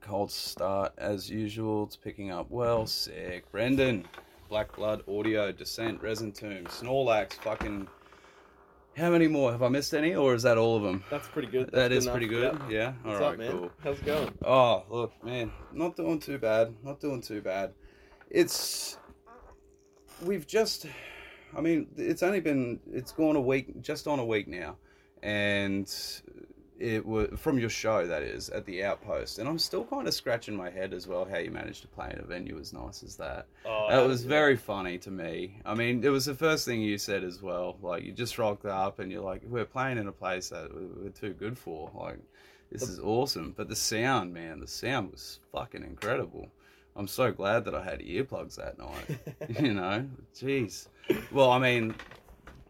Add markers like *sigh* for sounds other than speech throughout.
Cold start as usual. It's picking up well. Sick. Brendan, Black Blood Audio, Descent, Resin Tomb, Snorlax, fucking. How many more? Have I missed any, or is that all of them? That's pretty good. That That's is enough. pretty good. Yeah. Yeah. All What's right. up, man? Cool. How's it going? Oh, look, man, not doing too bad. Not doing too bad. It's we've just I mean, it's only been it's gone a week just on a week now. And it was from your show that is at the outpost and I'm still kind of scratching my head as well how you managed to play in a venue as nice as that. Oh, that was- very funny to me. I mean, it was the first thing you said as well. Like you just rocked up and you're like, we're playing in a place that we're too good for. Like this is awesome. But the sound, man, the sound was fucking incredible. I'm so glad that I had earplugs that night. *laughs* you know, jeez. Well, I mean,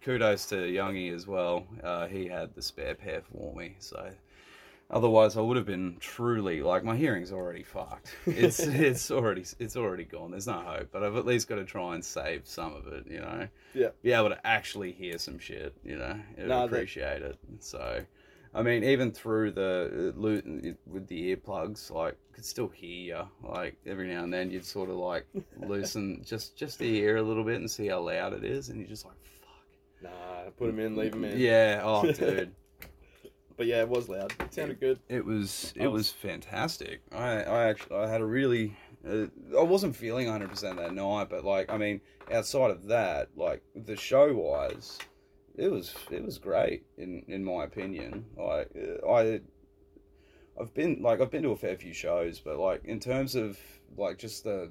kudos to Youngie as well. Uh, he had the spare pair for me, so otherwise I would have been truly like my hearing's already fucked. *laughs* It's it's already it's already gone. There's no hope, but I've at least got to try and save some of it. You know, Yeah. be able to actually hear some shit. You know, No, that- appreciate it. So. I mean, even through the uh, with the earplugs, like could still hear you. Like every now and then, you'd sort of like *laughs* loosen just just the ear a little bit and see how loud it is, and you're just like. Nah, put him in, leave him in. Yeah. Oh, *laughs* dude. But yeah, it was loud. It sounded good. It was it was fantastic. I I actually I had a really uh, I wasn't feeling 100 percent that night, but like I mean outside of that, like the show wise, it was it was great in in my opinion. Like uh, I I've been like I've been to a fair few shows, but like in terms of like just the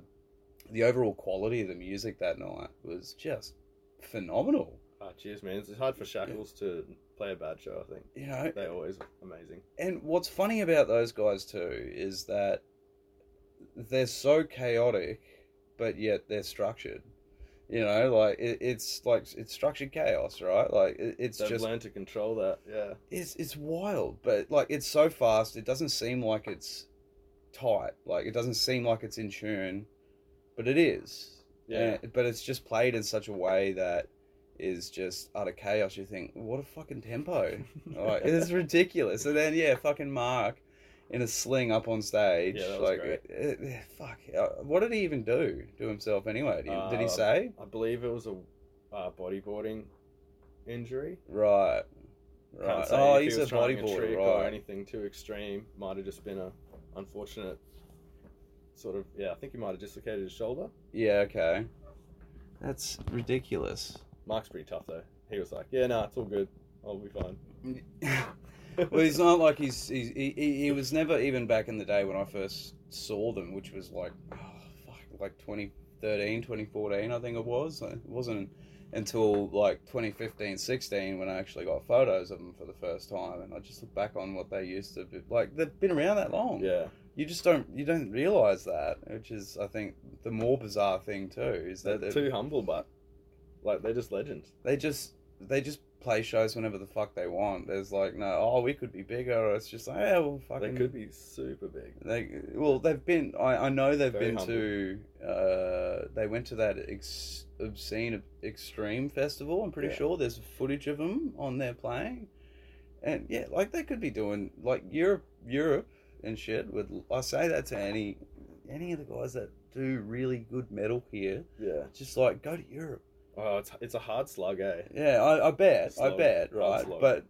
the overall quality of the music that night was just phenomenal. Ah, cheers, man. It's hard for Shackles to play a bad show, I think. You know, They're always amazing. And what's funny about those guys too is that they're so chaotic, but yet they're structured. You know, like it, it's like it's structured chaos, right? Like it, it's They've just learned to control that. Yeah. it's it's wild, but like it's so fast. It doesn't seem like it's tight. Like it doesn't seem like it's in tune, but it is. Yeah. And- but it's just played in such a way that is just utter chaos. You think, what a fucking tempo! like, it's ridiculous. And then yeah, fucking Mark in a sling up on stage. Yeah, like, great. eh, eh, fuck. uh, What did he even do to himself anyway? Did he, did he Uh, say? I believe it was a uh, bodyboarding injury. Right. Right. Oh, if he he's a bodyboarder, trick or anything too extreme. Might have just been a unfortunate sort of. Yeah, I think he might have dislocated his shoulder. Yeah. Okay. That's ridiculous. Mark's pretty tough though. He was like, "Yeah, no, it's all good. I'll be fine." *laughs* well, he's not like he's, he's he, he, he was never even back in the day when I first saw them, which was like, oh, fuck, like 2013, 2014, I think it was. It wasn't until like 2015, 16 when I actually got photos of them for the first time, and I just look back on what they used to be like. They've been around that long. Yeah, You just don't you don't realize that, which is I think the more bizarre thing too is that they're that too humble, but like they're just legends. they just they just play shows whenever the fuck they want. There's like no, oh we could be bigger. Or it's just like yeah, well fucking. They could be super big. They well they've been. I, I know they've Very been to. Uh, they went to that ex, obscene extreme festival. I'm pretty Yeah. sure there's footage of them on there playing, and yeah, like they could be doing like Europe, Europe and shit. With I say that to any any of the guys that do really good metal here, Yeah. just like go to Europe. Oh, it's it's a hard slug, eh? Yeah, I, I bet, I bet, right? slog. But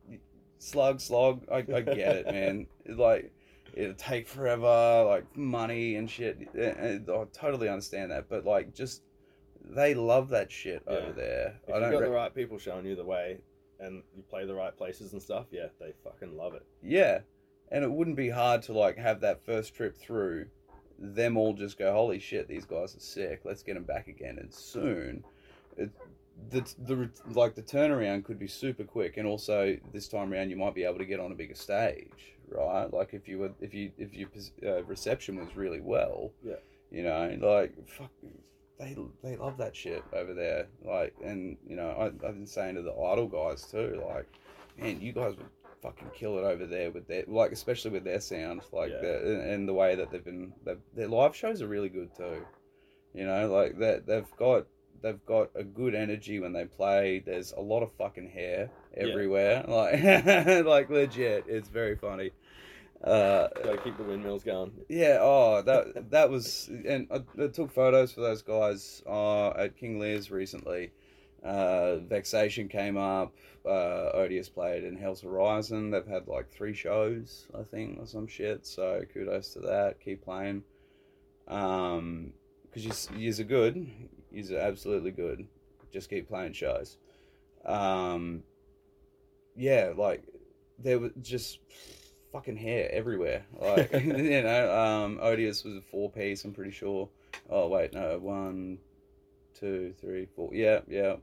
slug, slog, I, I get it, *laughs* man. Like it'll take forever, like money and shit. And I totally understand that, but like just they love that shit Yeah. over there. If I don't. got Re- the right people showing you the way, and you play the right places and stuff, yeah, they fucking love it. yeah, and it wouldn't be hard to like have that first trip through. Them all just go, holy shit, these guys are sick. Let's get them back again, and soon. It, the the like the turnaround could be super quick, and also this time around you might be able to get on a bigger stage, right? Like if you were if you if your uh, reception was really well, Yeah. you know, like fuck, they they love that shit over there. Like, and you know, I, I've been saying to the idol guys too, like, man, you guys would fucking kill it over there with their like, especially with their sound, like, Yeah. the, and- the way that they've been, they've, their live shows are really good too. You know, like that they've got they've got a good energy when they play. There's a lot of fucking hair Yeah. everywhere, *laughs* like *laughs* like legit. It's very funny. Uh, Gotta keep the windmills going. yeah, oh, that that was, and I, I took photos for those guys uh, at King Lear's recently. Uh, Vexation came up. Uh, Odious played in Hell's Horizon. They've had like three shows, I think, or some shit. So kudos to that. Keep playing. Um, because you you're good. You're absolutely good. Just keep playing shows. Um, yeah, like there was just fucking hair everywhere. Like *laughs* *laughs* you know, um, Odious was a four piece. I'm pretty sure. Oh wait, no, one, two, three, four. Yeah, yeah.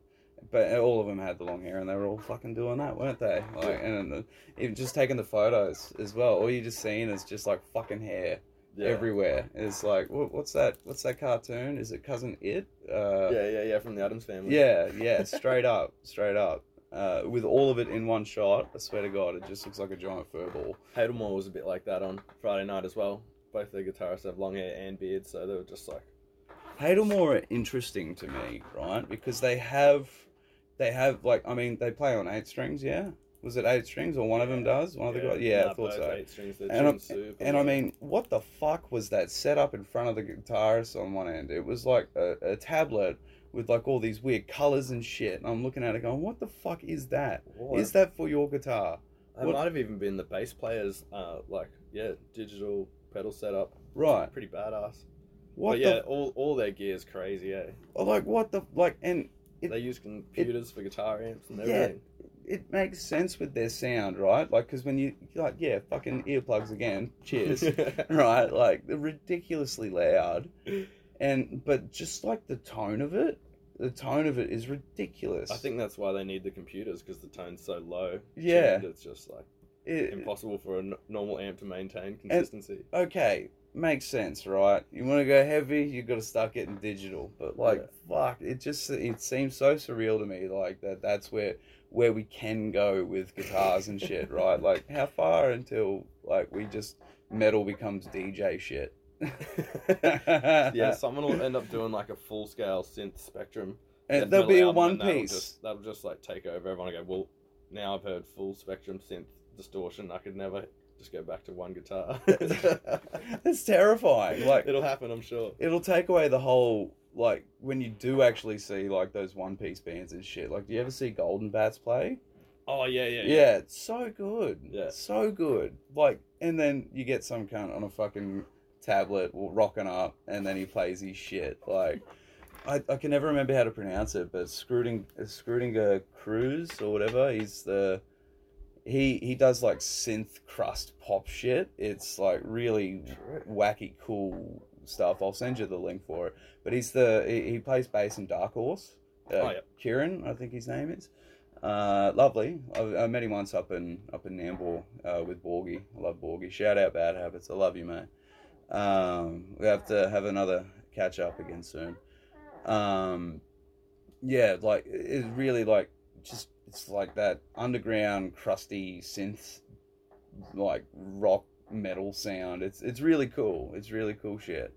But all of them had the long hair, and they were all fucking doing that, weren't they? Like, and the, even just taking the photos as well. All you're just seeing is just like fucking hair Yeah. everywhere. It's like, what, what's that? What's that cartoon? Is it Cousin It? Uh, yeah, yeah, yeah, from the Addams family. yeah, yeah, straight up, straight up. Uh, with all of it in one shot, I swear to God, it just looks like a giant fur ball. Hadal Maw was a bit like that on Friday night as well. Both their guitarists have long hair and beards, so they were just like, Hadal Maw are interesting to me, right? Because they have, they have like, I mean, they play on eight strings, yeah. Was it eight strings, or one of them does? One of the guys, yeah, nah, I thought so. Eight strings, And, I, super and I mean, what the fuck was that setup in front of the guitarist on one end? It was like a, a tablet with like all these weird colors and shit. And I'm looking at it going, what the fuck is that? Is What? that for your guitar? It what- might have even been the bass players, uh, like yeah, digital pedal setup, Right. pretty badass. What but the? yeah, all all their gear is crazy. Yeah, like what the like? And It- they use computers for guitar amps and everything. Yeah. It makes sense with their sound, right? Like, because when you like, yeah, fucking earplugs again. Cheers. *laughs* right? Like they're ridiculously loud, and but just like the tone of it, the tone of it is ridiculous. I think that's why they need the computers because the tone's so low. Yeah. tuned, it's just like it, impossible for a n- normal amp to maintain consistency. okay, makes sense, right? You want to go heavy, you've got to start getting digital. But like, fuck, it just it seems so surreal to me, like that. That's where where we can go with guitars and shit, *laughs* right? Like, how far until like we just metal becomes DJ shit? *laughs* yeah, *laughs* someone will end up doing like a full scale synth spectrum. Uh, and there'll be a one that'll piece. Just, that'll just like take over everyone. and go, well, now I've heard full spectrum synth distortion. I could never just go back to one guitar. That's terrifying. Like, It'll happen, I'm sure. it'll take away the whole like when you do actually see like those one piece bands and shit. Like, do you ever see Golden Bats play? Oh yeah, yeah, Yeah, it's so good. Yeah. so good. Like, and then you get some cunt on a fucking tablet rocking up, and then he plays his shit. Like, I, I can never remember how to pronounce it, but Scrooting Scrutinger Cruz or whatever. He's the he he does like synth crust pop shit. It's like really wacky cool stuff. I'll send you the link for it. But he's the he, he plays bass in Dark Horse. Uh, Oh, yeah. Kieran, I think his name is. Uh, lovely. I, I met him once up in up in Nambour uh, with Borgie. I love Borgie. Shout out Bad Habits. I love you, mate. Um, we have to have another catch up again soon. Um, yeah, like it's really like just it's like that underground crusty synth, like rock metal sound. It's it's really cool. It's really cool shit.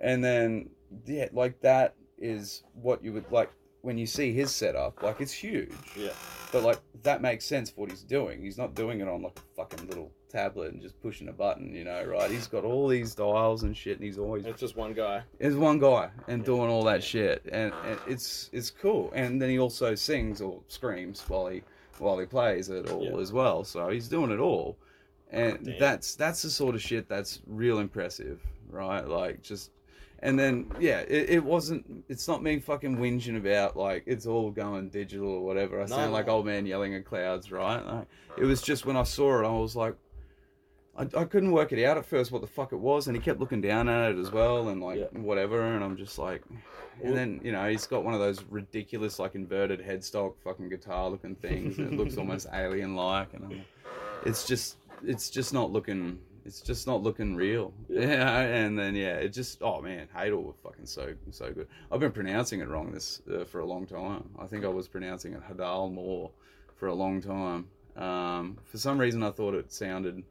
And then yeah, like that is what you would like when you see his setup. Like it's huge. Yeah. But like that makes sense for what he's doing. He's not doing it on like a fucking little tablet and just pushing a button, you know, right? He's got all these dials and shit, and he's always It's just one guy. It's one guy and doing all that shit, and, and it's it's cool. And then he also sings or screams while he while he plays it all Yeah. as well. So he's doing it all, and Damn. that's that's the sort of shit that's real impressive, right? Like just. And then, yeah, it, it wasn't. It's not me fucking whinging about like it's all going digital or whatever. I No, sound like old man yelling at clouds, right? Like, it was just when I saw it, I was like, I, I couldn't work it out at first what the fuck it was, and he kept looking down at it as well, and like Yeah. whatever, and I'm just like, and then you know he's got one of those ridiculous like inverted headstock fucking guitar looking things, and it looks almost *laughs* alien like, and I'm, it's just it's just not looking. It's just not looking real, yeah. *laughs* And then yeah, it just oh man, Hadal were fucking so so good. I've been pronouncing it wrong this uh, for a long time. I think I was pronouncing it Hadal more for a long time. Um, for some reason, I thought it sounded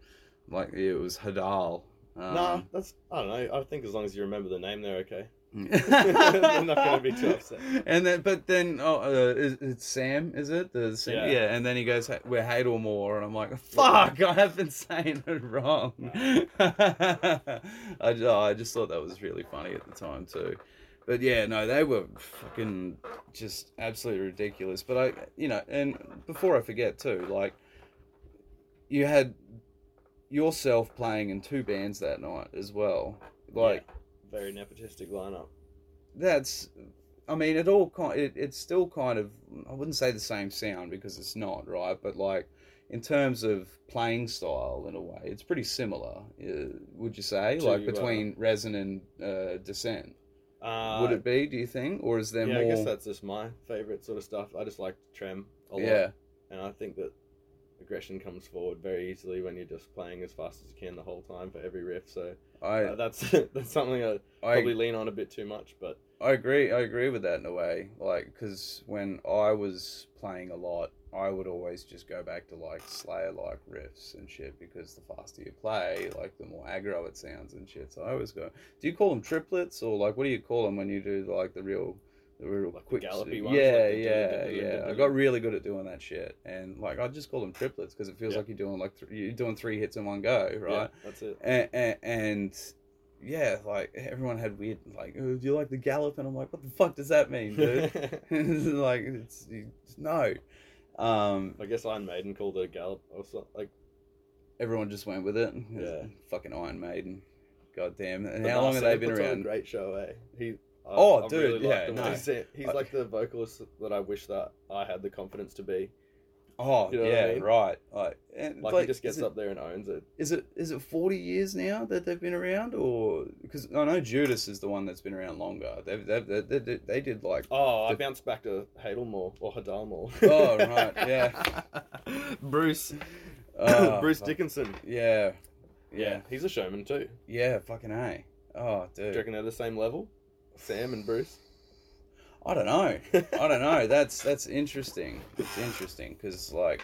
like it was Hadal. Um, nah, that's I don't know. I think as long as you remember the name, they're okay. They're not gonna be too *laughs* upset. And then, but then, oh, uh, is, it's Sam, is it? The Sam, yeah. Yeah. And then he goes, "Hey, "We're Hadal Maw," and I'm like, "Fuck, I have been saying it wrong." *laughs* I, ju- I just thought that was really funny at the time too. But yeah, no, they were fucking just absolutely ridiculous. But I, you know, and before I forget too, like, you had yourself playing in two bands that night as well. Like, Yeah, very nepotistic lineup. that's i mean it all kind it, it's still kind of i wouldn't say the same sound because it's not right but like in terms of playing style in a way it's pretty similar uh, would you say To, like uh, between resin and uh, descent Uh, would it be do you think or is there yeah, more I guess that's just my favorite sort of stuff. I just like trem a lot. yeah and I think that aggression comes forward very easily when you're just playing as fast as you can the whole time for every riff. So i uh, that's *laughs* that's something I I, probably lean on a bit too much. But I agree. I agree with that in a way. Like, because when I was playing a lot, I would always just go back to like Slayer like riffs and shit because the faster you play, like the more aggro it sounds and shit. So I always go. Do you call them triplets or like what do you call them when you do like the real, the real Like quick? gallopy ones, yeah, like yeah, yeah. I got really good at doing that shit, and like I just call them triplets because it feels Yeah. like you're doing like th- you're doing three hits in one go, right? yeah, that's it. and, and, and yeah, like everyone had weird like, oh, do you like the gallop? And I'm like, what the fuck does that mean, dude? *laughs* *laughs* Like it's, it's no. Um, I guess Iron Maiden called it a gallop or something. Like, everyone just went with it. Yeah. fucking Iron Maiden. God damn! And but how long have they been puts on a around? great show, eh? He. I- Oh, I dude, really yeah, him. no. He's, he's I- like the vocalist that I wish that I had the confidence to be. Oh You know what I yeah, mean? right. Like, and, Like, like, he just gets is it, up there and owns it. Is it is it forty years now that they've been around, or because I know Judas is the one that's been around longer. They've, they've, they they they they did like Oh, I bounced back to Hadalmore or Hadalmore. Oh, right, yeah. *laughs* Bruce. oh, *coughs* Bruce fuck. Dickinson. Yeah, Yeah, yeah, he's a showman too. yeah. Fucking a. Oh, Do you dude. reckon they're the same level? Sam and Bruce. I don't know. I don't know. That's that's interesting. It's interesting because like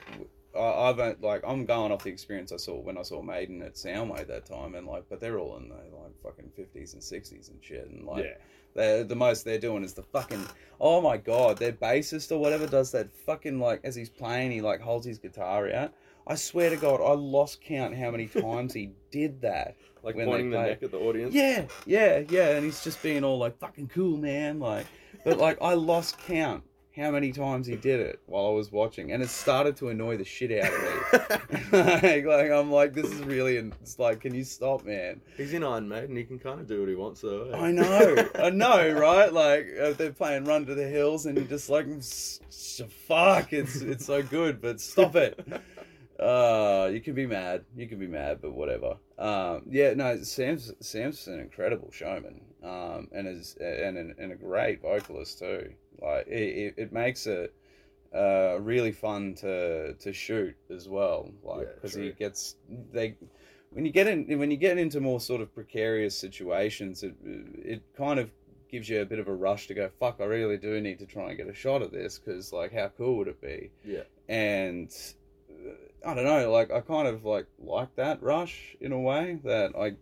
I, I've uh, like I'm going off the experience I saw when I saw Maiden at Soundwave that time, and like, but they're all in the like fucking fifties and sixties and shit, and like yeah. they're, the most they're doing is the fucking oh my god, their bassist or whatever does that fucking like as he's playing, he like holds his guitar out. I swear to God, I lost count how many times he did that. *laughs* Like when pointing the neck at the audience. Yeah, yeah, yeah, and he's just being all like fucking cool, man. Like, but like I lost count how many times he did it while I was watching, and it started to annoy the shit out of me. *laughs* *laughs* like, like I'm like, this is really, it's like, can you stop, man? He's in Iron Maiden. He can kind of do what he wants, though. eh? I know, I know, right? Like uh, they're playing "Run to the Hills," and you're just like, "S- s- "Fuck!" It's it's so good, but stop it. Uh, you can be mad, you can be mad, but whatever. Um, yeah, no, Sam's Sam's an incredible showman, um, and is and and, and a great vocalist too. Like it, it, makes it uh really fun to to shoot as well. Like Yeah, because he gets they when you get in when you get into more sort of precarious situations, it it kind of gives you a bit of a rush to go. Fuck, I really do need to try and get a shot at this because like how cool would it be? Yeah. And I don't know, like I kind of like like that rush in a way that I.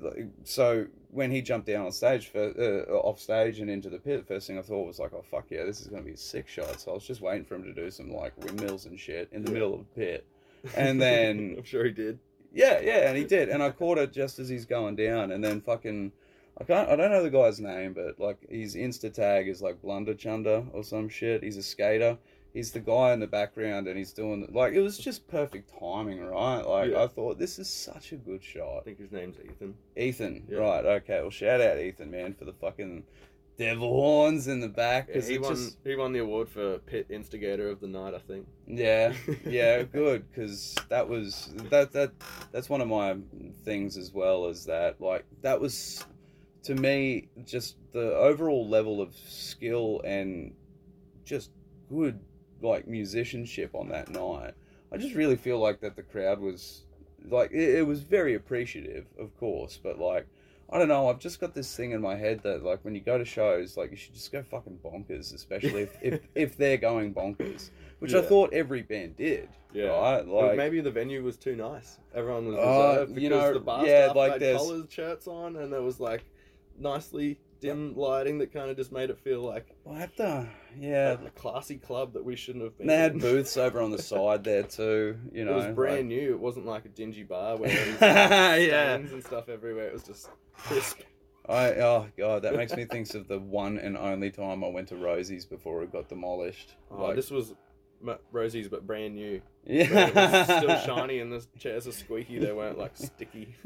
Like, so when he jumped down on stage, for, uh, off stage and into the pit, first thing I thought was like, "Oh fuck yeah, this is gonna be a sick shot." So I was just waiting for him to do some like windmills and shit in the Yeah. middle of the pit, *laughs* and then I'm sure he did. yeah, yeah, and he did, and I caught it just as he's going down, and then fucking, I can't, I don't know the guy's name, but like his Insta tag is like Blunder Chunder or some shit. He's a skater. He's the guy in the background, and he's doing like it was just perfect timing, right? Like Yeah. I thought this is such a good shot. I think his name's Ethan. Ethan, Yeah. right? Okay, well shout out Ethan, man, for the fucking devil horns in the back Yeah, he won. just He won the award for pit instigator of the night. I think. Yeah, *laughs* yeah, good because that was that that that's one of my things as well. as that like that was to me just the overall level of skill and just good like musicianship on that night. I just really feel like that the crowd was like it, it was very appreciative, of course, but like. I don't know. I've just got this thing in my head that, like, when you go to shows, like, you should just go fucking bonkers, especially if, if, *laughs* if they're going bonkers which I thought every band did. Yeah. right? Like maybe the venue was too nice. Everyone was Uh, reserved because you know, the bar yeah, like had collared shirts on, and there was like nicely dim lighting that kind of just made it feel like I have to, yeah. a classy club that we shouldn't have been. And they had in. booths *laughs* over on the side there too. You know, it was brand like- new. It wasn't like a dingy bar where *laughs* there was *laughs* Yeah. stains and stuff everywhere. It was just crisp. I oh god, that makes me think of the one and only time I went to Rosie's before it got demolished. Oh, Like- this was M- Rosie's, but brand new. yeah, it was still shiny, and the chairs are squeaky. They weren't like sticky.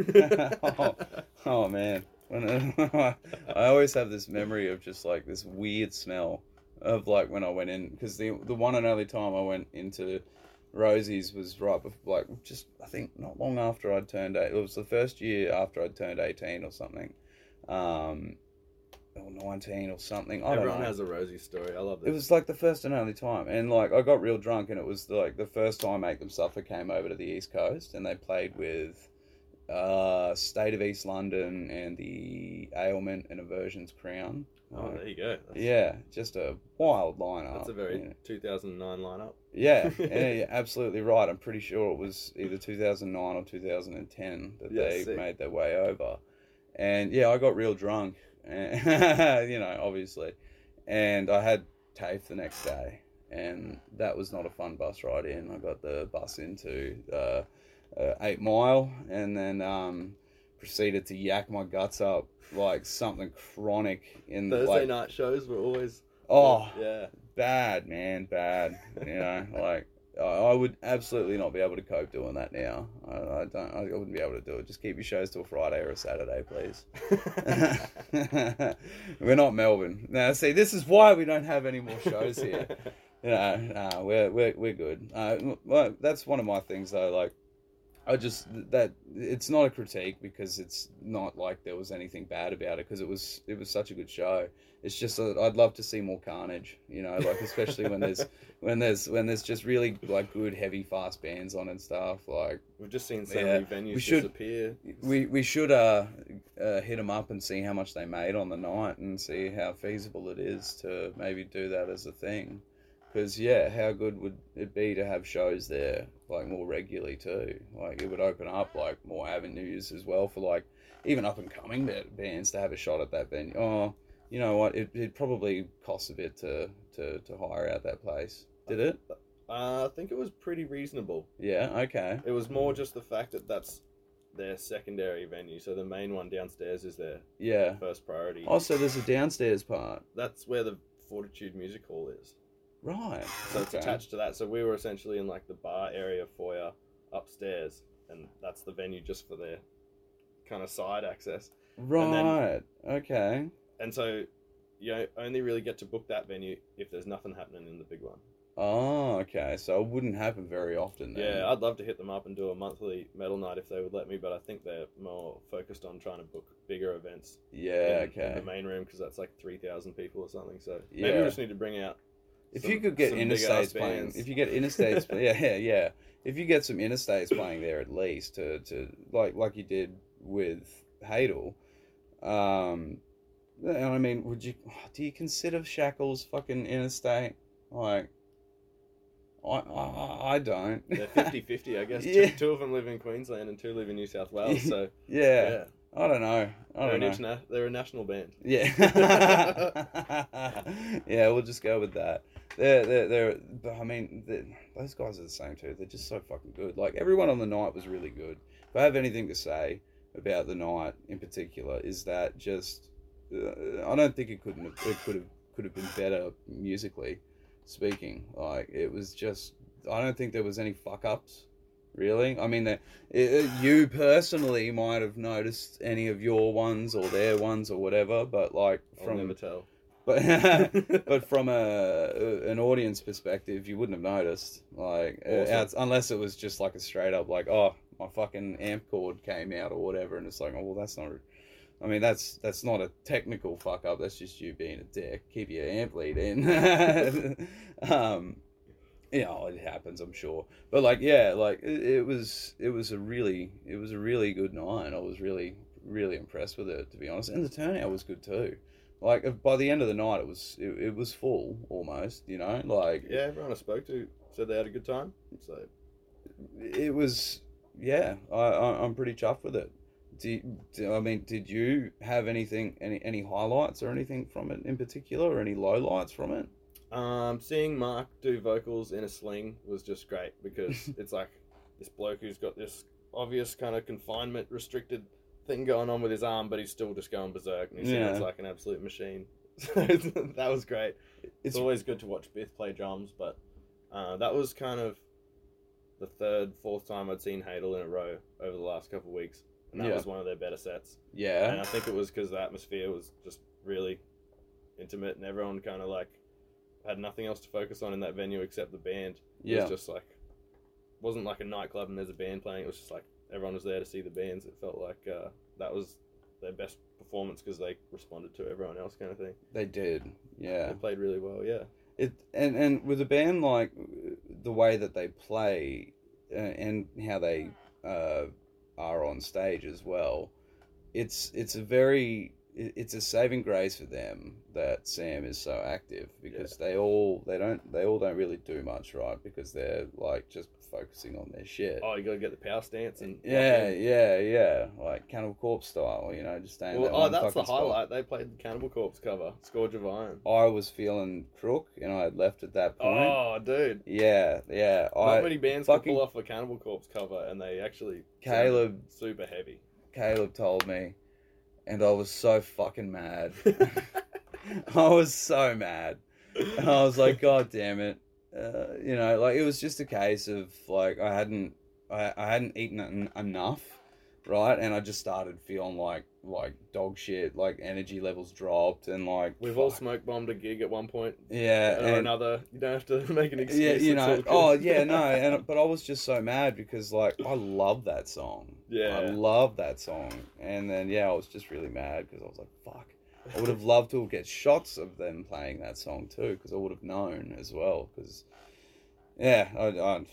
oh, oh, man, when *laughs* I always have this memory of just like this weird smell of like when I went in because the the one and only time I went into Rosie's was right before, like just I think not long after I'd turned eight. It was the first year after I'd turned eighteen or something, um, or nineteen or something. I don't Everyone has a Rosie story. I love this. It was like the first and only time, and like I got real drunk, and it was like the first time Make Them Suffer came over to the East Coast, and they played with uh, State of East London and the Ailment and Aversion's Crown. Oh, there you go. That's, yeah, just a wild lineup. that's a very you know. 2009 lineup. *laughs* Yeah, yeah, absolutely right. I'm pretty sure it was either 2009 or 2010 that Yeah, they sick. made their way over. And yeah, I got real drunk, and, *laughs* you know, obviously. And I had TAFE the next day, and that was not a fun bus ride in. I got the bus into uh, uh, Eight Mile, and then um, proceeded to yak my guts up like something chronic in the Thursday like, night shows were always. Oh, yeah. bad, man, bad. You know, *laughs* like I I would absolutely not be able to cope doing that now. I, I don't. I wouldn't be able to do it. Just keep your shows till Friday or a Saturday, please. *laughs* we're not Melbourne. Now, see, this is why we don't have any more shows here. *laughs* You know, nah, we're we're we're good. Uh, well, that's one of my things though. Like, I just that it's not a critique because it's not like there was anything bad about it because it was it was such a good show. It's just that I'd love to see more carnage. You know, like especially when there's *laughs* when there's when there's just really like good heavy fast bands on and stuff. Like We've just seen so Yeah, many venues we should- disappear. we we should uh, uh hit them up and see how much they made on the night and see how feasible it is to maybe do that as a thing. Because yeah, how good would it be to have shows there like more regularly too? Like it would open up like more avenues as well for like even up and coming bands to have a shot at that venue. Oh, you know what? It it probably costs a bit to to to hire out that place. Did it? Uh, I think it was pretty reasonable. Yeah. Okay. It was more just the fact that that's their secondary venue. So the main one downstairs is their Yeah. first priority. Also, there's a downstairs part. That's where the Fortitude Music Hall is. Right. So it's okay. attached to that. So we were essentially in like the bar area foyer upstairs, and that's the venue just for their kind of side access. Right. okay. And so you only really get to book that venue if there's nothing happening in the big one. Oh, okay. So it wouldn't happen very often then. Yeah, I'd love to hit them up and do a monthly metal night if they would let me, but I think they're more focused on trying to book bigger events. yeah. in, in Okay. the main room because that's like three thousand people or something. So maybe Yeah. we just need to bring out. If some- you could get interstates playing, if you get interstates, yeah, yeah, yeah. If you get some interstates playing there at least to, to like like you did with Hadal, um, and I mean, would you do you consider Shackles fucking interstate? Like, I I, I don't. They're *laughs* 50-50, I guess. Yeah. Two, two of them live in Queensland and two live in New South Wales. So *laughs* yeah, yeah, I don't know. I they're, don't an know. interna- they're a national band. Yeah. *laughs* yeah, we'll just go with that. They're, they're, they're I mean, they're- those guys are the same too. They're just so fucking good. Like, everyone on the night was really good. If I have anything to say about the night in particular, is that just, uh, I don't think it couldn't have, it could have, could have been better musically speaking. Like, it was just, I don't think there was any fuck ups. Really? I mean, that it, you personally might have noticed any of your ones or their ones or whatever, but like I'll from never tell. But *laughs* *laughs* but from a an audience perspective, you wouldn't have noticed, like, uh, Awesome. unless it was just like a straight up like, oh, my fucking amp cord came out or whatever, and it's like, oh, well, that's not. I mean, that's that's not a technical fuck up. That's just you being a dick. Keep your amp lead in. *laughs* um, you know, it happens, I'm sure. But like, yeah, like it, it was it was a really it was a really good night. I was really really impressed with it, to be honest. And the turnout was good too. Like by the end of the night, it was it, it was full almost. You know, like Yeah, everyone I spoke to said they had a good time. So it was yeah. I, I I'm pretty chuffed with it. Do, do I mean did you have anything any any highlights or anything from it in particular or any lowlights from it? Um, seeing Mark do vocals in a sling was just great because *laughs* it's like this bloke who's got this obvious kind of confinement restricted thing going on with his arm, but he's still just going berserk and he Yeah. sounds like an absolute machine. *laughs* So *laughs* that was great. It's, It's always good to watch Beth play drums, but uh, that was kind of the third, fourth time I'd seen Hadal in a row over the last couple of weeks, and that Yeah. was one of their better sets. Yeah. And yeah I think it was because the atmosphere was just really intimate, and everyone kind of like had nothing else to focus on in that venue except the band. It yeah was just like wasn't like a nightclub and there's a band playing. It was just like everyone was there to see the bands. It felt like uh, that was their best performance because they responded to everyone else, kind of thing. they did yeah. They played really well. Yeah, It and and with a band like the way that they play uh, and how they uh, are on stage as well, it's it's a very it's a saving grace for them that Sam is so active because they all they don't they all don't really do much right because they're like just focusing on their shit. Oh, you gotta get the power stance and Yeah, yeah, yeah, like Cannibal Corpse style, you know, just staying. Well, that oh, that's the fucking spot. highlight. They played the Cannibal Corpse cover, Scourge of Iron. I was feeling crook, and I had left at that point. Oh, dude. Yeah, yeah. Not I many bands fucking- can pull off a Cannibal Corpse cover, and they actually Caleb- super heavy. Caleb told me, and I was so fucking mad. *laughs* *laughs* I was so mad. And I was like, *laughs* God damn it. Uh, you know, like it was just a case of like I hadn't I, I hadn't eaten en- enough, right? And I just started feeling like like dog shit, like energy levels dropped and like We've all smoke bombed a gig at one point yeah, or and- another. You don't have to *laughs* make an excuse. yeah, you know. Oh, yeah, no, *laughs* and but I was just so mad because like I love that song. Yeah. I love that song, and then yeah, I was just really mad because I was like, fuck. I would have loved to get shots of them playing that song too, because I would have known as well. Because yeah, I, I, I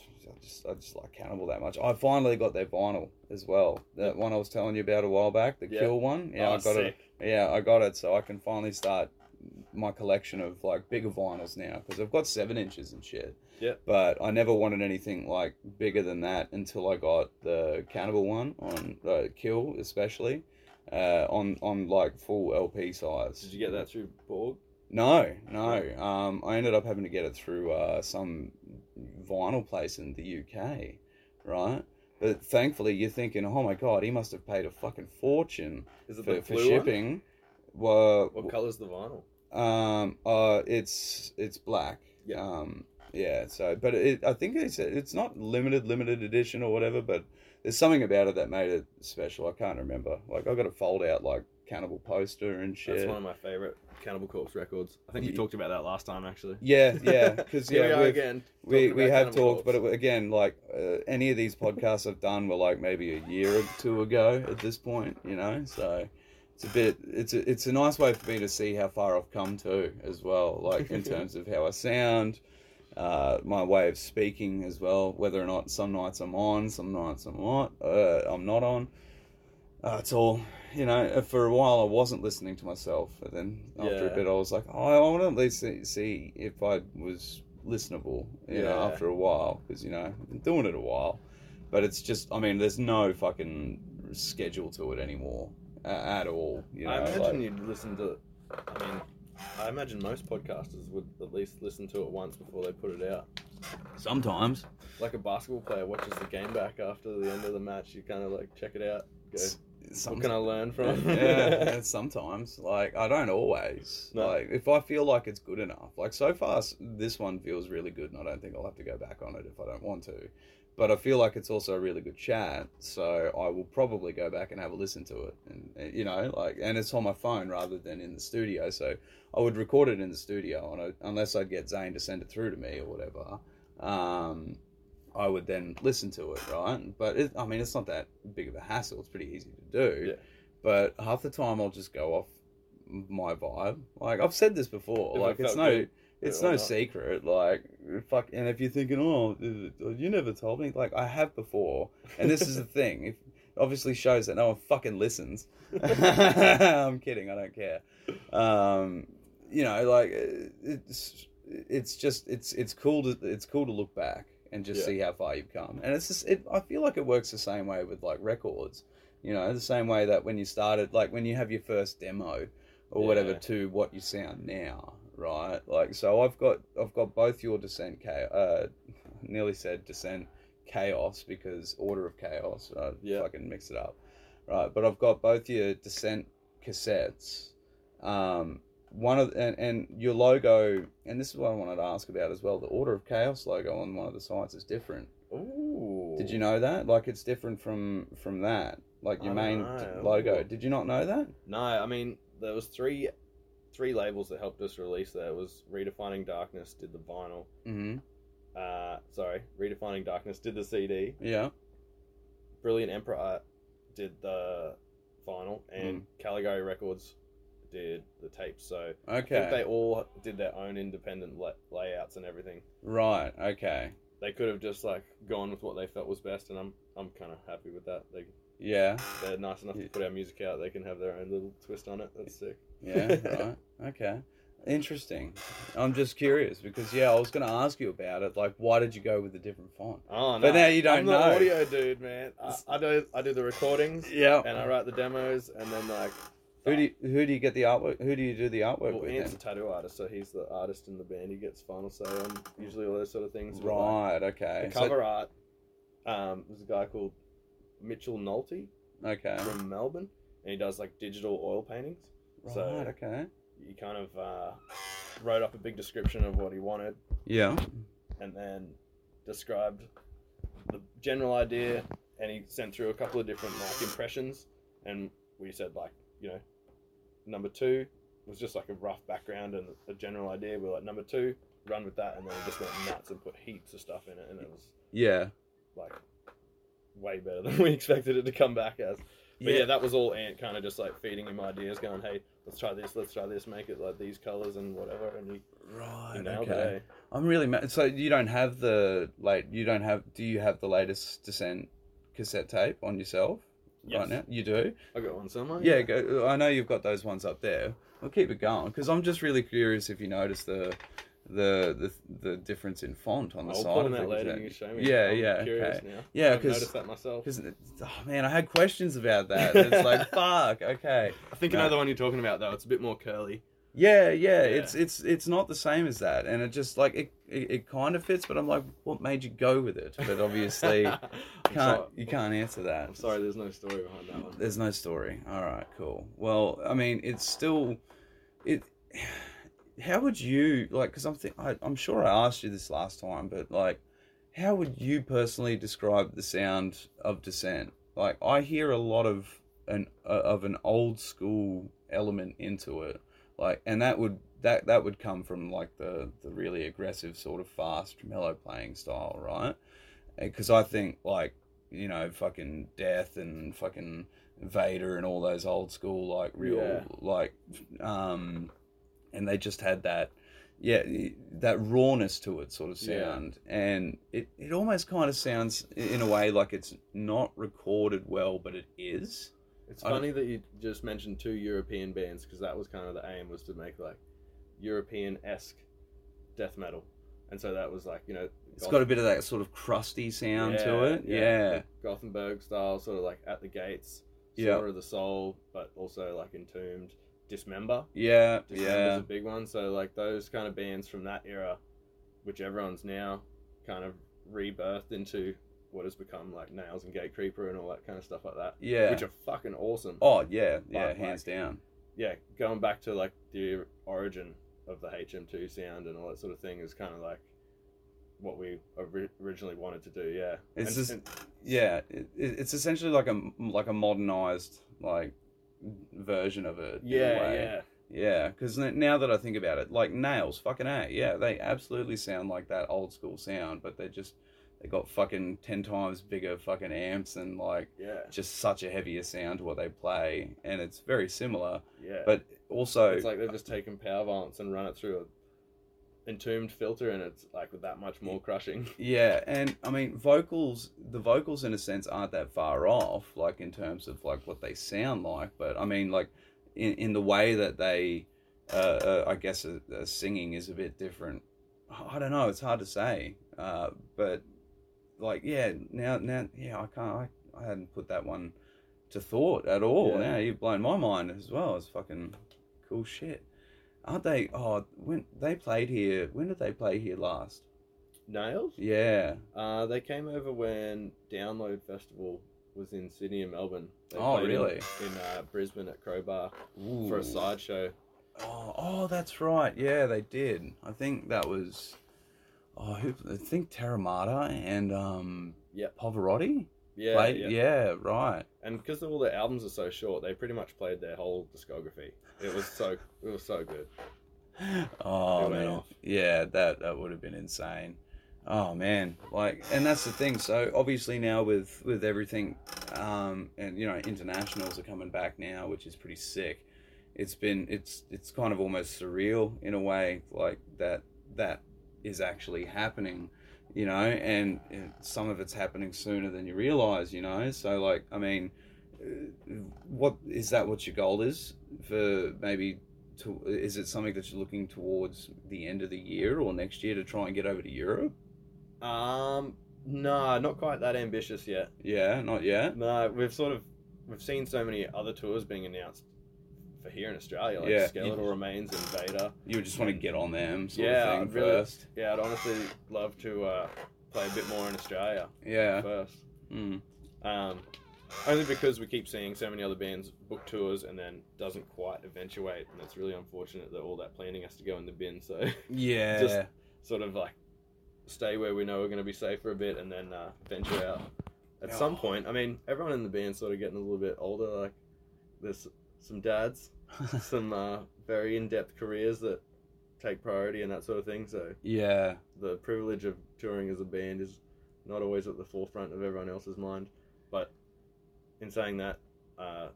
just I just like Cannibal that much. I finally got their vinyl as well. That one I was telling you about a while back, the Yeah. Kill one. Yeah, Oh, I got sick. it. Yeah, I got it, so I can finally start my collection of like bigger vinyls now because I've got seven inches and shit. Yeah. But I never wanted anything like bigger than that until I got the Cannibal one on uh, Kill, especially uh, on on like full LP size. Did you get that through Borg? No, no. Um, I ended up having to get it through uh, some vinyl place in the UK, right? But thankfully, you're thinking, oh my god, he must have paid a fucking fortune for, for shipping. Well, What color's the vinyl? um, uh, it's it's black. Yeah. Um, yeah. So, but it, I think it's it's not limited limited edition or whatever. But there's something about it that made it special. I can't remember. Like I got a fold out like cannibal poster and shit. That's one of my favourite Cannibal Corpse records. I think we Ye- talked about that last time, actually. Yeah, yeah, *laughs* because yeah, we've- again. we we have Cannibal talked, but it, again, like uh, any of these podcasts I've done were like maybe a year or two ago at this point, you know. So it's a bit, it's a, it's a nice way for me to see how far I've come to as well, like in *laughs* terms of how I sound, uh, my way of speaking as well. Whether or not some nights I'm on, some nights I'm not, uh, I'm not on. Uh, it's all, you know. uh, For a while, I wasn't listening to myself, and then after a bit, I was like, oh, I want to at least see, see if I was listenable, you know, Yeah. after a while, because you know, I've been doing it a while. But it's just, I mean, there's no fucking schedule to it anymore uh, at all. You know, I imagine like- you'd listen to. I mean, I imagine most podcasters would at least listen to it once before they put it out. sometimes. Like a basketball player watches the game back after the end of the match, you kind of like check it out. Go, S- what can I learn from? *laughs* yeah, sometimes like I don't always No. like if I feel like it's good enough. Like so far, this one feels really good, and I don't think I'll have to go back on it if I don't want to. But I feel like it's also a really good chat, so I will probably go back and have a listen to it, and uh, you know, like, and it's on my phone rather than in the studio, so I would record it in the studio, and I, unless I'd get Zane to send it through to me or whatever, um, I would then listen to it, right? But it, I mean, it's not that big of a hassle; it's pretty easy to do. Yeah. But half the time, I'll just go off my vibe. Like I've said this before, If like it's no. good, It's no not. secret, like fuck. And if you're thinking, oh, uh, uh, you never told me, like I have before, and this is the *laughs* thing. If obviously shows that no one fucking listens. *laughs* *laughs* I'm kidding. I don't care. Um, you know, like uh, it's it's just it's it's cool to it's cool to look back and just Yeah. see how far you've come. And it's just it. I feel like it works the same way with like records. You know, the same way that when you started, like when you have your first demo or whatever, to what you sound now, right? Like, so I've got I've got both your descent, cha- uh, nearly said descent chaos because order of chaos. I Yeah. fucking mix it up, right? But I've got both your descent cassettes. Um, one of and, and your logo, and this is what I wanted to ask about as well. The order of chaos logo on one of the sites is different. Ooh. Did you know that? Like, it's different from from that. Like your I main know. logo. Did you not know that? No, I mean there was three three labels that helped us release that. Was Redefining Darkness did the vinyl. Mm-hmm. Uh, sorry, Redefining Darkness did the CD. Yeah. Brilliant Emperor Art did the vinyl, and Mm. Caligari Records did the tapes. So I think Okay. they all did their own independent la- layouts and everything. Right. Okay. They could have just like gone with what they felt was best, and I'm I'm kind of happy with that. They Yeah. they're nice enough to put our music out. They can have their own little twist on it. That's sick. Yeah. *laughs* right. Okay. Interesting. I'm just curious because yeah, I was going to ask you about it. Like, why did you go with a different font? Oh no! But now you don't I'm the know. audio dude, man. I, I do I do the recordings Yeah. and I write the demos, and then like Who do you, who do you get the artwork? Who do you do the artwork well, with? Ant's a tattoo artist, so he's the artist in the band. He gets final say on usually all those sort of things. But, like, Right. Okay. the So- cover art. Um, there's a guy called Mitchell Nolte okay. from Melbourne, and he does like digital oil paintings. Right. so- okay. He kind of uh, wrote up a big description of what he wanted, Yeah. and then described the general idea and he sent through a couple of different like impressions and we said like you know number two was just like a rough background and a general idea we are like number two run with that and then we just went nuts and put heaps of stuff in it and it was Yeah. like way better *laughs* than we expected it to come back as but yeah, that was all Ant kind of just like feeding him ideas, going, "Hey, let's try this, let's try this, make it like these colors and whatever." And he, Right. he okay. eh? I'm really mad. So you don't have the like you don't have do you have the latest Descent cassette tape on yourself Yes. right now? You do. I got one somewhere. Yeah, go, I know you've got those ones up there. I'll keep it going because I'm just really curious if you notice the the the, the difference in font on the I'll side. them out later. and You show me. Yeah, I'm yeah, Curious okay. now. Yeah, I've 'cause- noticed that myself. Because oh man, I had questions about that. It's *laughs* like fuck. Okay. I think No. another one you're talking about though. It's a bit more curly. Yeah, yeah, Yeah. It's it's it's not the same as that, and it just like it, it it kind of fits. But I'm like, what made you go with it? But obviously, *laughs* can't sorry. you can't answer that. I'm sorry. There's no story behind that one. There's no story. All right, cool. Well, I mean, it's still it. How would you like? Because I'm think I, I'm sure I asked you this last time, but like, how would you personally describe the sound of Descent? Like, I hear a lot of an uh, of an old school element into it, like, and that would that that would come from like the the really aggressive sort of fast mellow playing style, right? Because I think like you know fucking death and fucking Vader and all those old school like real Yeah. like um and they just had that yeah that rawness to it sort of Yeah. sound and it, it almost kind of sounds in a way like it's not recorded well but it is It's I don't- funny that you just mentioned two European bands because that was kind of the aim was to make like European esque death metal, and so that was like you know it's got a bit of that sort of crusty sound to it yeah. yeah Gothenburg style, sort of like at the gates, Yeah. Of the Soul, but also like entombed, dismember. yeah Dismember's yeah a big one. So like those kind of bands from that era, which everyone's now kind of rebirthed into what has become like Nails and Gate Creeper and all that kind of stuff like that, yeah which are fucking awesome. oh yeah yeah But, hands like, down Yeah, going back to like the origin of the HM2 sound and all that sort of thing is kind of like what we originally wanted to do. Yeah, It's And- just- and- Yeah, it- it's essentially like a like a modernized like version of it. yeah, way. yeah, Yeah, because now that I think about it, like nails, fucking a, yeah, they absolutely sound like that old school sound, but they're just they got fucking ten times bigger fucking amps and like yeah, just such a heavier sound to what they play, and it's very similar. yeah. But also, it's like they've uh, just taken power violence and run it through a entombed filter, and it's like with that much more crushing. *laughs* Yeah, and I mean vocals. The vocals, in a sense, aren't that far off, like in terms of like what they sound like. But I mean, like in in the way that they, uh, uh, I guess, uh, uh, singing is a bit different. I don't know. It's hard to say. Uh, but like, yeah, now now, yeah, I can't. I, I hadn't put that one to thought at all. Yeah. Now you've blown my mind as well. It's fucking cool shit. Aren't they? Oh, when they played here, when did they play here last? Nails. Yeah. Uh, they came over when Download Festival was in Sydney and Melbourne. They Oh, played in- really? In, uh, Brisbane at Crowbar Ooh. for a sideshow. Oh, oh, that's right. Yeah, they did. I think that was. Oh, who, I think Terramata and um, Yep. Pavarotti Yeah, played. yeah. Yeah, right. And because all the albums are so short, they pretty much played their whole discography. It was so it was so good. Oh man, yeah, that that would have been insane. Oh man, like, and that's the thing. So obviously now with with everything, um, and you know, internationals are coming back now, which is pretty sick. It's been it's it's kind of almost surreal in a way, like that that is actually happening, you know, and uh, some of it's happening sooner than you realize, you know. So like, I mean, what is that? What your goal is for maybe to, is it something that you're looking towards the end of the year or next year to try and get over to Europe? Um, no, not quite that ambitious yet. Yeah, not yet. No, we've sort of we've seen so many other tours being announced for here in Australia, like Yeah, Skeletal you- Remains and Vader. You just want to get on them, sort Yeah, of I'd really- first. Yeah, I'd honestly love to uh, play a bit more in Australia Yeah. first. Mm. Um, only because we keep seeing so many other bands book tours and then doesn't quite eventuate, and it's really unfortunate that all that planning has to go in the bin. So Yeah. *laughs* Just- sort of like stay where we know we're going to be safe for a bit, and then uh, venture out at some Oh. point. I mean, everyone in the band sort of getting a little bit older. Like there's some dads, *laughs* some uh, very in-depth careers that take priority and that sort of thing. So yeah. the privilege of touring as a band is not always at the forefront of everyone else's mind. In saying that, uh,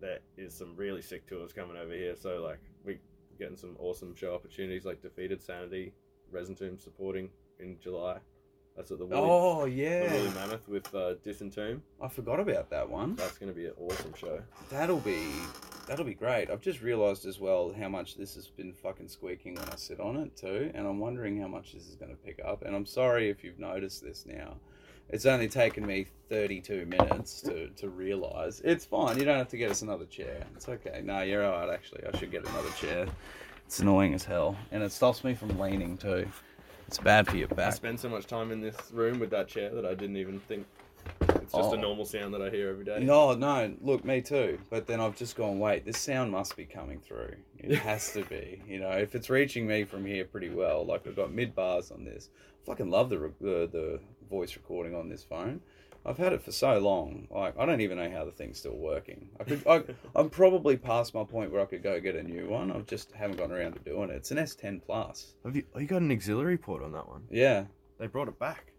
there is some really sick tours coming over here. So like we getting some awesome show opportunities like Defeated Sanity, Resin Tomb supporting in July. That's at the Woolly, Oh the yeah. Woolly Mammoth with uh, Disentomb. I forgot about that one. That's going to be an awesome show. That'll be that'll be great. I've just realised as well how much this has been fucking squeaking when I sit on it too, and I'm wondering how much this is going to pick up. And I'm sorry if you've noticed this now. It's only taken me 32 minutes to, to realise. It's fine. You don't have to get us another chair. It's okay. No, you're alright. Actually, I should get another chair. It's annoying as hell, and it stops me from leaning too. It's bad for your back. I spend so much time in this room with that chair that I didn't even think. It's just Oh. a normal sound that I hear every day. No, no, look, me too. But then I've just gone, wait, this sound must be coming through. It *laughs* has to be. You know, if it's reaching me from here pretty well, like I've got mid bars on this. I fucking love the, the the voice recording on this phone. I've had it for so long. Like I don't even know how the thing's still working. I could, I, *laughs* I'm probably past my point where I could go get a new one. I just haven't gotten around to doing it. It's an S10 plus. Have you, you got an auxiliary port on that one? Yeah, They brought it back.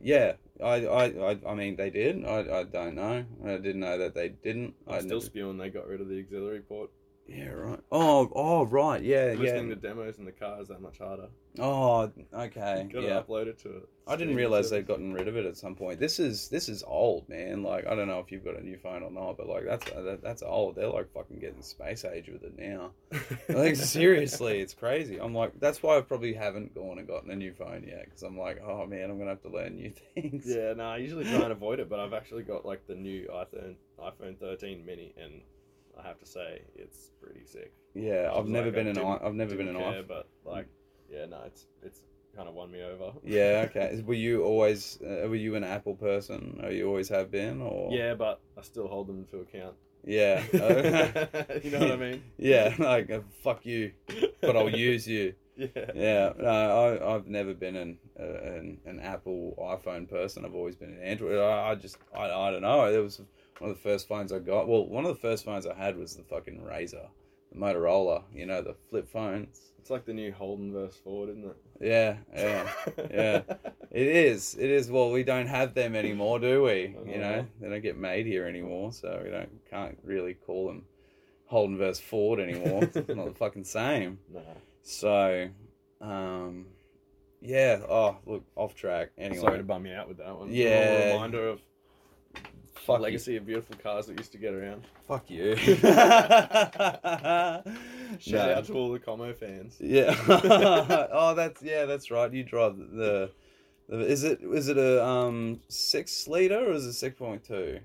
yeah. I, I, I, I mean, they did. I, I don't know. I didn't know that they didn't. I I'm still never- spewing they got rid of the auxiliary port. Yeah, right. Oh, oh, right. Yeah, Listening yeah. to demos in the car is that much harder. Oh, okay. Gotta Yeah. upload it to it. I didn't realize they'd gotten rid of it at some point. This is this is old, man. Like I don't know if you've got a new phone or not, but like that's uh, that, that's old. They're like fucking getting space age with it now. *laughs* Like seriously, it's crazy. I'm like that's why I probably haven't gone and gotten a new phone yet because I'm like, oh man, I'm gonna have to learn new *laughs* things. Yeah, no, I usually try and avoid it, but I've actually got like the new iPhone iPhone 13 mini, and I have to say it's pretty sick. Yeah, I've Like, never I been an I- I've never been an care, iPhone. but like, yeah, no, it's it's kind of won me over. Yeah, *laughs* okay. Were you always uh, were you an Apple person? Or you always have been? Or Yeah, but I still hold them to account. yeah. *laughs* you know what I *laughs* mean? Yeah, like uh, fuck you, but I'll use you. Yeah. Yeah, no, I, I've never been an, uh, an an Apple iPhone person. I've always been an Android. I, I just, I, I don't know. There was one of the first phones I got. Well, one of the first phones I had was the fucking Razr, the Motorola. You know, the flip phones. It's like the new Holden versus Ford, isn't it? Yeah, yeah, yeah. *laughs* It is. It is. Well, we don't have them anymore, do we? You know, they don't get made here anymore, so we don't can't really call them Holden versus Ford anymore. it's not the *laughs* fucking same. Nah. So, um, yeah. Oh, look, off track. Anyway, Sorry to bum you out with that one. Yeah. A reminder of fuck legacy of beautiful cars that used to get around. Fuck you. *laughs* *laughs* Shout No. out to all the Como fans. Yeah. *laughs* oh, that's yeah, that's right. You drive the, the. Is it is it a um six liter or is it six point two?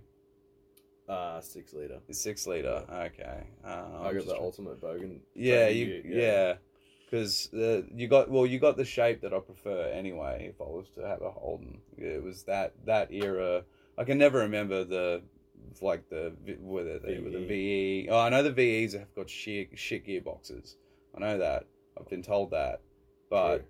Uh, six liter. It's six liter. Okay. Um, I got the try- ultimate bogan. Yeah, you Ute, yeah. Because uh, you got well, you got the shape that I prefer anyway. If I was to have a Holden, it was that that era. I can never remember the like the whether they were the VE. Oh, I know the VEs have got shit shit gearboxes. I know that. I've been told that. But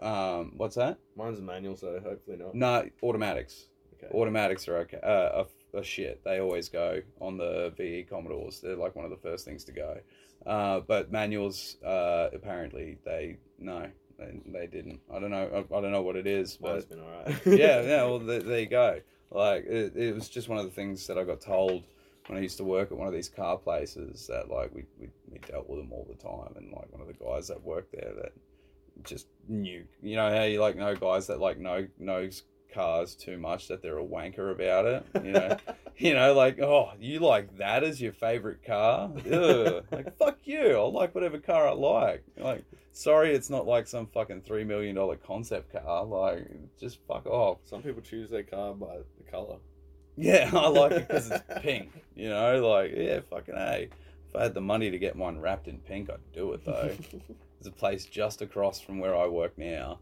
um, what's that? Mine's a manual, so hopefully not. No, automatics. Okay. Automatics are okay. Uh, are, are shit. They always go on the VE Commodores. They're like one of the first things to go. Uh, but manuals, uh, apparently they no, they, they didn't. I don't know. I, I don't know what it is, Mine's but been alright. yeah, yeah. *laughs* Well, there, there you go. Like it, it was just one of the things that I got told when I used to work at one of these car places that like we we, we dealt with them all the time, and like one of the guys that worked there that just knew, you know, how you like know guys that like know knows cars too much that they're a wanker about it, you know. *laughs* You know, like, oh, you like that as your favorite car? Ugh. *laughs* like, fuck you. I'll like whatever car I like. Like, sorry, it's not like some fucking $3 million concept car. Like, just fuck off. Some people choose their car by the color. Yeah, *laughs* I like it because it's *laughs* pink. You know, like, yeah, fucking A. If I had the money to get mine wrapped in pink, I'd do it though. *laughs* There's a place just across from where I work now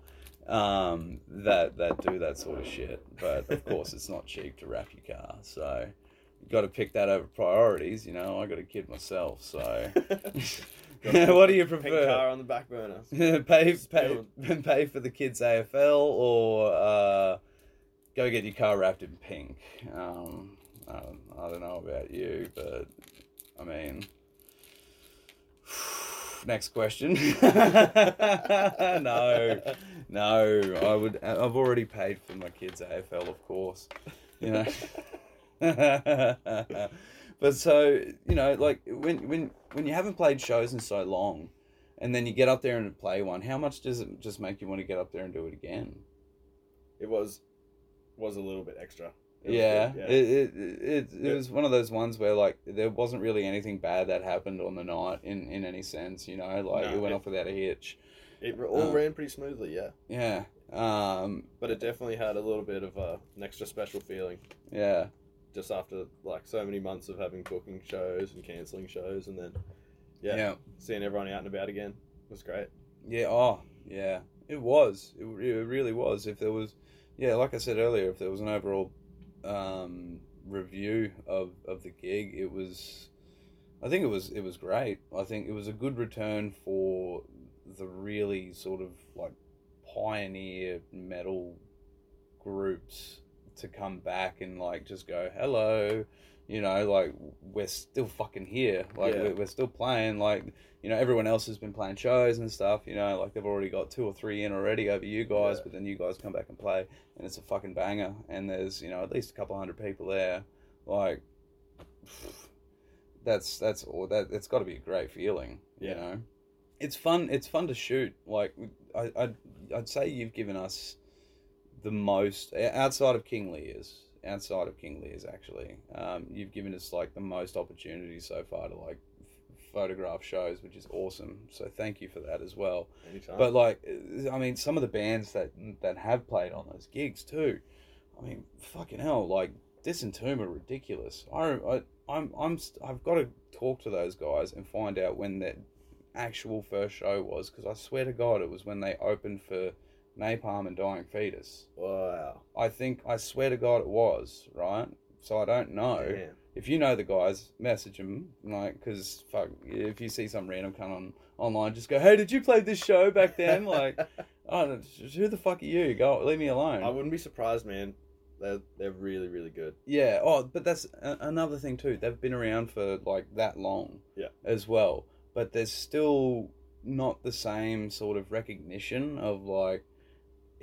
um, that that do that sort of shit. But of course, it's not cheap to wrap your car, so you got to pick that over priorities. You know, I got a kid myself, so *laughs* what do you Pink prefer? car on the back burner. *laughs* pay pay *laughs* pay for the kids AFL or uh, go get your car wrapped in pink. Um, I, don't, I don't know about you, but I mean, *sighs* next question. no, no, I would. I've already paid for my kids AFL, of course. You know. But so you know, like when when when you haven't played shows in so long, and then you get up there and play one, how much does it just make you want to get up there and do it again? It was was a little bit extra. It Yeah, good, It, it, it, it Yeah. was one of those ones where like there wasn't really anything bad that happened on the night in, in any sense, you know, like No, it went off without a hitch. It all Um, ran pretty smoothly, yeah. Yeah, um, But it definitely had a little bit of uh, an extra special feeling yeah, just after like so many months of having booking shows and cancelling shows, and then yeah, yeah, seeing everyone out and about again was great. Yeah. Oh, yeah, it was. It, it really was. If there was, yeah, like I said earlier, if there was an overall um, review of of the gig, it was. I think it was it was great. I think it was a good return for the really sort of like pioneer metal groups to come back and like just go hello you know like we're still fucking here. Like Yeah. we're, we're still playing like you know everyone else has been playing shows and stuff you know like they've already got two or three in already over you guys Yeah. but then you guys come back and play and it's a fucking banger. And there's you know at least a couple hundred people there. Like *sighs* that's that's all that it's got to be a great feeling you know? It's fun it's fun to shoot. Like I, I'd, I'd say you've given us the most outside of king lear's outside of king lear's actually. Um, you've given us like the most opportunities so far to like photograph shows which is awesome. So thank you for that as well. Anytime. but like i mean some of the bands that that have played on those gigs too. I mean fucking hell like disentomb are ridiculous. I, I i'm i'm i've got to talk to those guys and find out when their actual first show was because i swear to god it was when they opened for napalm and dying fetus wow. I think I swear to God it was right so I don't know. If you know the guys, message them, like, because fuck, if you see some random come on online, just go, hey, did you play this show back then? *laughs* like, oh, who the fuck are you? Go, leave me alone. I wouldn't be surprised, man. They're they're really really good. Yeah. Oh, but that's a- another thing too. They've been around for like that long. Yeah. As well, but there's still not the same sort of recognition of like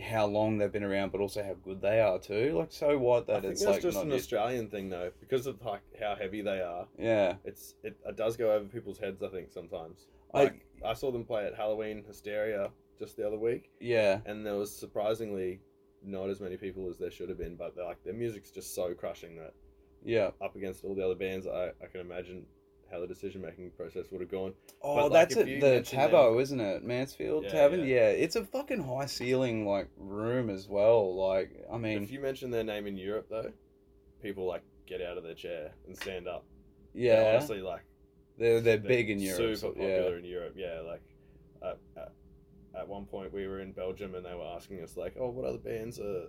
how long they've been around, but also how good they are too. Like, so what I that think it's that's like just an Australian thing though, because of like how heavy they are. yeah. It's it, it does go over people's heads. I think sometimes. I- Like I saw them play at Halloween Hysteria just the other week, Yeah. and there was surprisingly not as many people as there should have been. But they're like their music's just so crushing that Yeah. up against all the other bands, I, I can imagine how the decision making process would have gone. Oh, But, like, that's it. The Tabo, isn't it? Mansfield Yeah, Tavern. yeah. Yeah. it's a fucking high ceiling like room as well. Like, I mean, if you mention their name in Europe though, people like get out of their chair and stand up. yeah, They're honestly like they're they're They're big in Europe. Super popular yeah. in Europe, yeah. Like, at, at, at one point we were in Belgium and they were asking us like, "Oh, what other bands are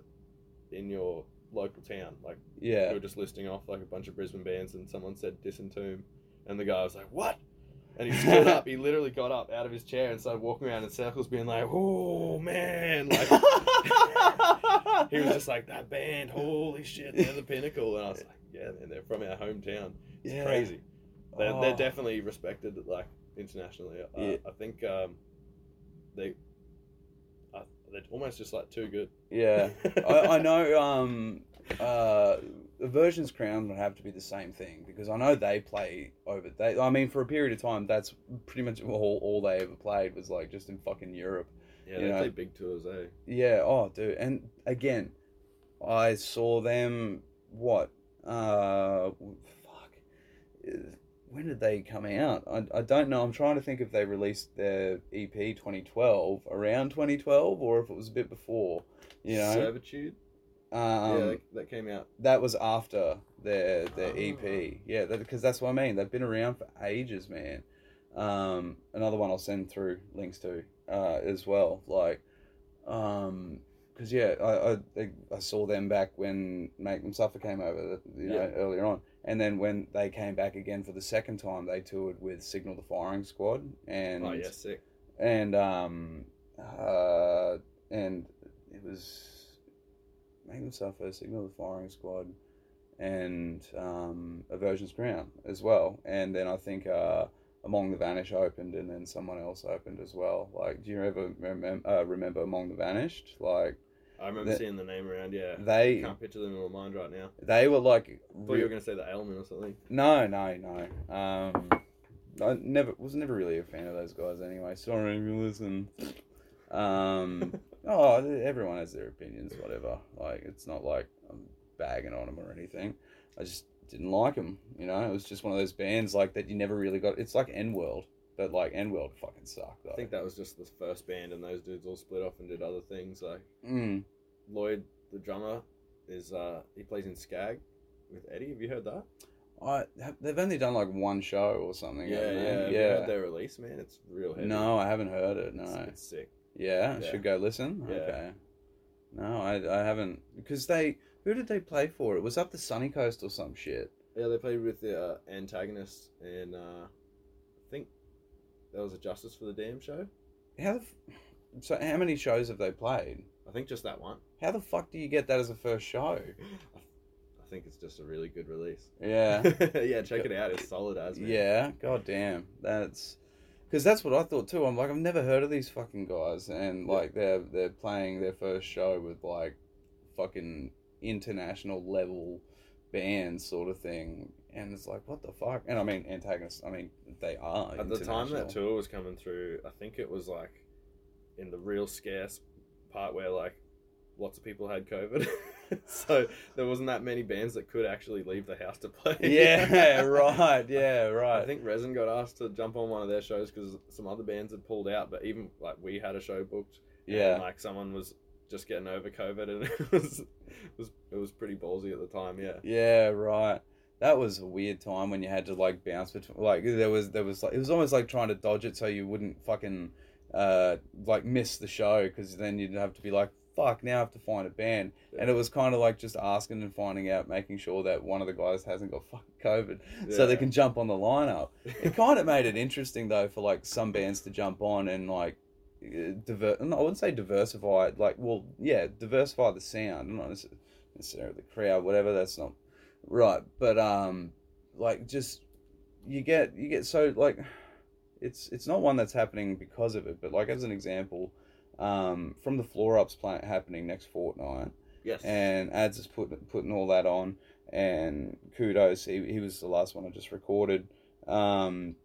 in your local town?" Like, yeah, we were just listing off like a bunch of Brisbane bands, and someone said Disentomb, and the guy was like, "What?" And he stood up. He literally got up out of his chair and started walking around in circles, being like, "Oh man!" Like, *laughs* he was just like, "That band, holy shit, they're the pinnacle." And I was like, "Yeah, man, they're from our hometown. It's Yeah. crazy." They're, they're Oh. definitely respected like internationally. Uh, Yeah. I think um, they uh, they're almost just like too good. Yeah, *laughs* I, I know. Um, uh, Aversions Crown would have to be the same thing because I know they play over. They, I mean, for a period of time, that's pretty much all, all they ever played was like just in fucking Europe. Yeah, You they know. play big tours, eh? Yeah. Oh, dude. And again, I saw them. What? Uh, fuck. When did they come out? I, I don't know. I'm trying to think if they released their EP 2012 around 2012 or if it was a bit before. You know. Servitude. Um, yeah, that, that came out. that was after their their Ah. EP. Yeah, because that's what I mean. They've been around for ages, man. Um, another one I'll send through links to uh, as well. Like, um, because yeah, I, I I saw them back when Make Them Suffer came over, you know, Yeah. earlier on, and then when they came back again for the second time, they toured with Signal the Firing Squad, and Oh yeah, sick. and um uh and it was Them Suffer, Signal the Firing Squad, and um Aversions Crown as well. And then I think uh Among the Vanished opened, and then someone else opened as well. Like, do you ever remem- uh, remember Among the Vanished? Like, I remember the- seeing the name around. Yeah, they can't picture them in my mind right now. they were like I thought you were going to say the Ailment or something. No, no, no. Um, I never was never really a fan of those guys anyway. Sorry listen. Um, *laughs* oh, everyone has their opinions, whatever. Like it's not like I'm bagging on them or anything. I just didn't like them. You know, it was just one of those bands like that you never really got. It's like N World, but like N World fucking sucked. Though. I think that was just the first band, and those dudes all split off and did other things. Like Mm. Lloyd, the drummer, is uh he plays in Skag with Eddie. Have you heard that? I they've only done like one show or something. Yeah, yeah. they? Have you yeah. heard their release, man. It's real heavy. No, I haven't heard it. No. It's, it's sick. Yeah, Yeah. should go listen. Yeah. Okay. No, I, I haven't because they who did they play for? It was up the sunny coast or some shit. Yeah, they played with the uh, antagonists, and uh, I think there was a Justice for the Damned show. How the f- so how many shows have they played? I think just that one. How the fuck do you get that as a first show? *laughs* I think it's just a really good release. Yeah, *laughs* yeah, check it out. It's solid as man. yeah. God damn, that's because that's what I thought too. I'm like I've never heard of these fucking guys, and like they're they're playing their first show with like fucking international level bands sort of thing. And it's like, what the fuck? And I mean, antagonists. I mean, they are. At the time that tour was coming through, I think it was like in the real scarce part where like lots of people had COVID, *laughs* *laughs* so there wasn't that many bands that could actually leave the house to play. yeah, *laughs* right. Yeah, right. I think Resin got asked to jump on one of their shows because some other bands had pulled out, but even like we had a show booked. and, Yeah. like someone was just getting over COVID, and *laughs* it was it was it was pretty ballsy at the time. Yeah, Yeah, right. That was a weird time when you had to like bounce between. Like there was there was like it was almost like trying to dodge it so you wouldn't fucking uh like miss the show because then you'd have to be like fuck, now I have to find a band. And it was kind of like just asking and finding out, making sure that one of the guys hasn't got fucking COVID, so they can jump on the lineup. *laughs* It kind of made it interesting though for like some bands to jump on and like uh, diver. I wouldn't say diversify. Like, well, yeah, diversify the sound, not necess- necessarily the crowd, whatever. That's not right, but um, like just you get you get so like it's it's not one that's happening because of it, but like as an example, um, from the floor ups plant happening next fortnight, Yes. and ads is putting putting all that on, and kudos, he he was the last one I just recorded. Um,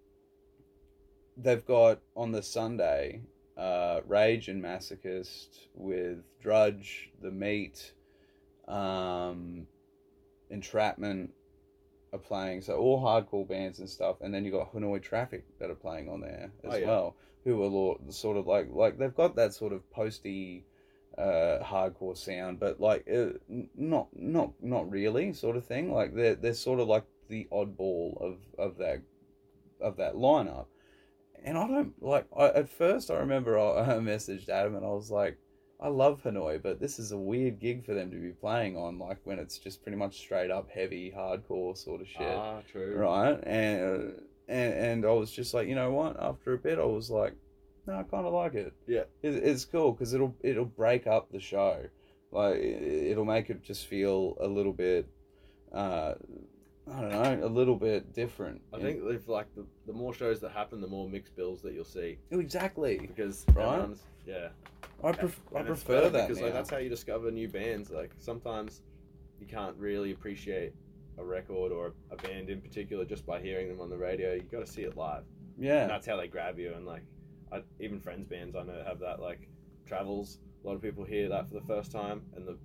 they've got on the Sunday, uh, Rage and Masochist with Drudge, The Meat, um, Entrapment are playing. So all hardcore bands and stuff, and then you got Hanoi Traffic that are playing on there as Oh, yeah. well, who are sort of like like they've got that sort of posty uh hardcore sound but like uh, not not not really sort of thing. Like they're they're sort of like the oddball of of that of that lineup. And i don't like I, at first i remember I, *laughs* I messaged adam and i was like i love hanoi but this is a weird gig for them to be playing on like when it's just pretty much straight up heavy hardcore sort of shit. Ah, true. right? And uh, and and i was just like you know what after a bit i was like no i kind of like it Yeah. it, it's cool because it'll it'll break up the show like it- it'll make it just feel a little bit uh i don't know a little bit different I think if like the, the more shows that happen, the more mixed bills that you'll see Oh, exactly because Right. yeah. i, pref- I And it's prefer that because now. like that's how you discover new bands. Like sometimes you can't really appreciate a record or a band in particular just by hearing them on the radio. You got to see it live. And yeah that's how they grab you. And like, I, even friends bands I know have that. Like, travels. A lot of people hear that for the first time, and the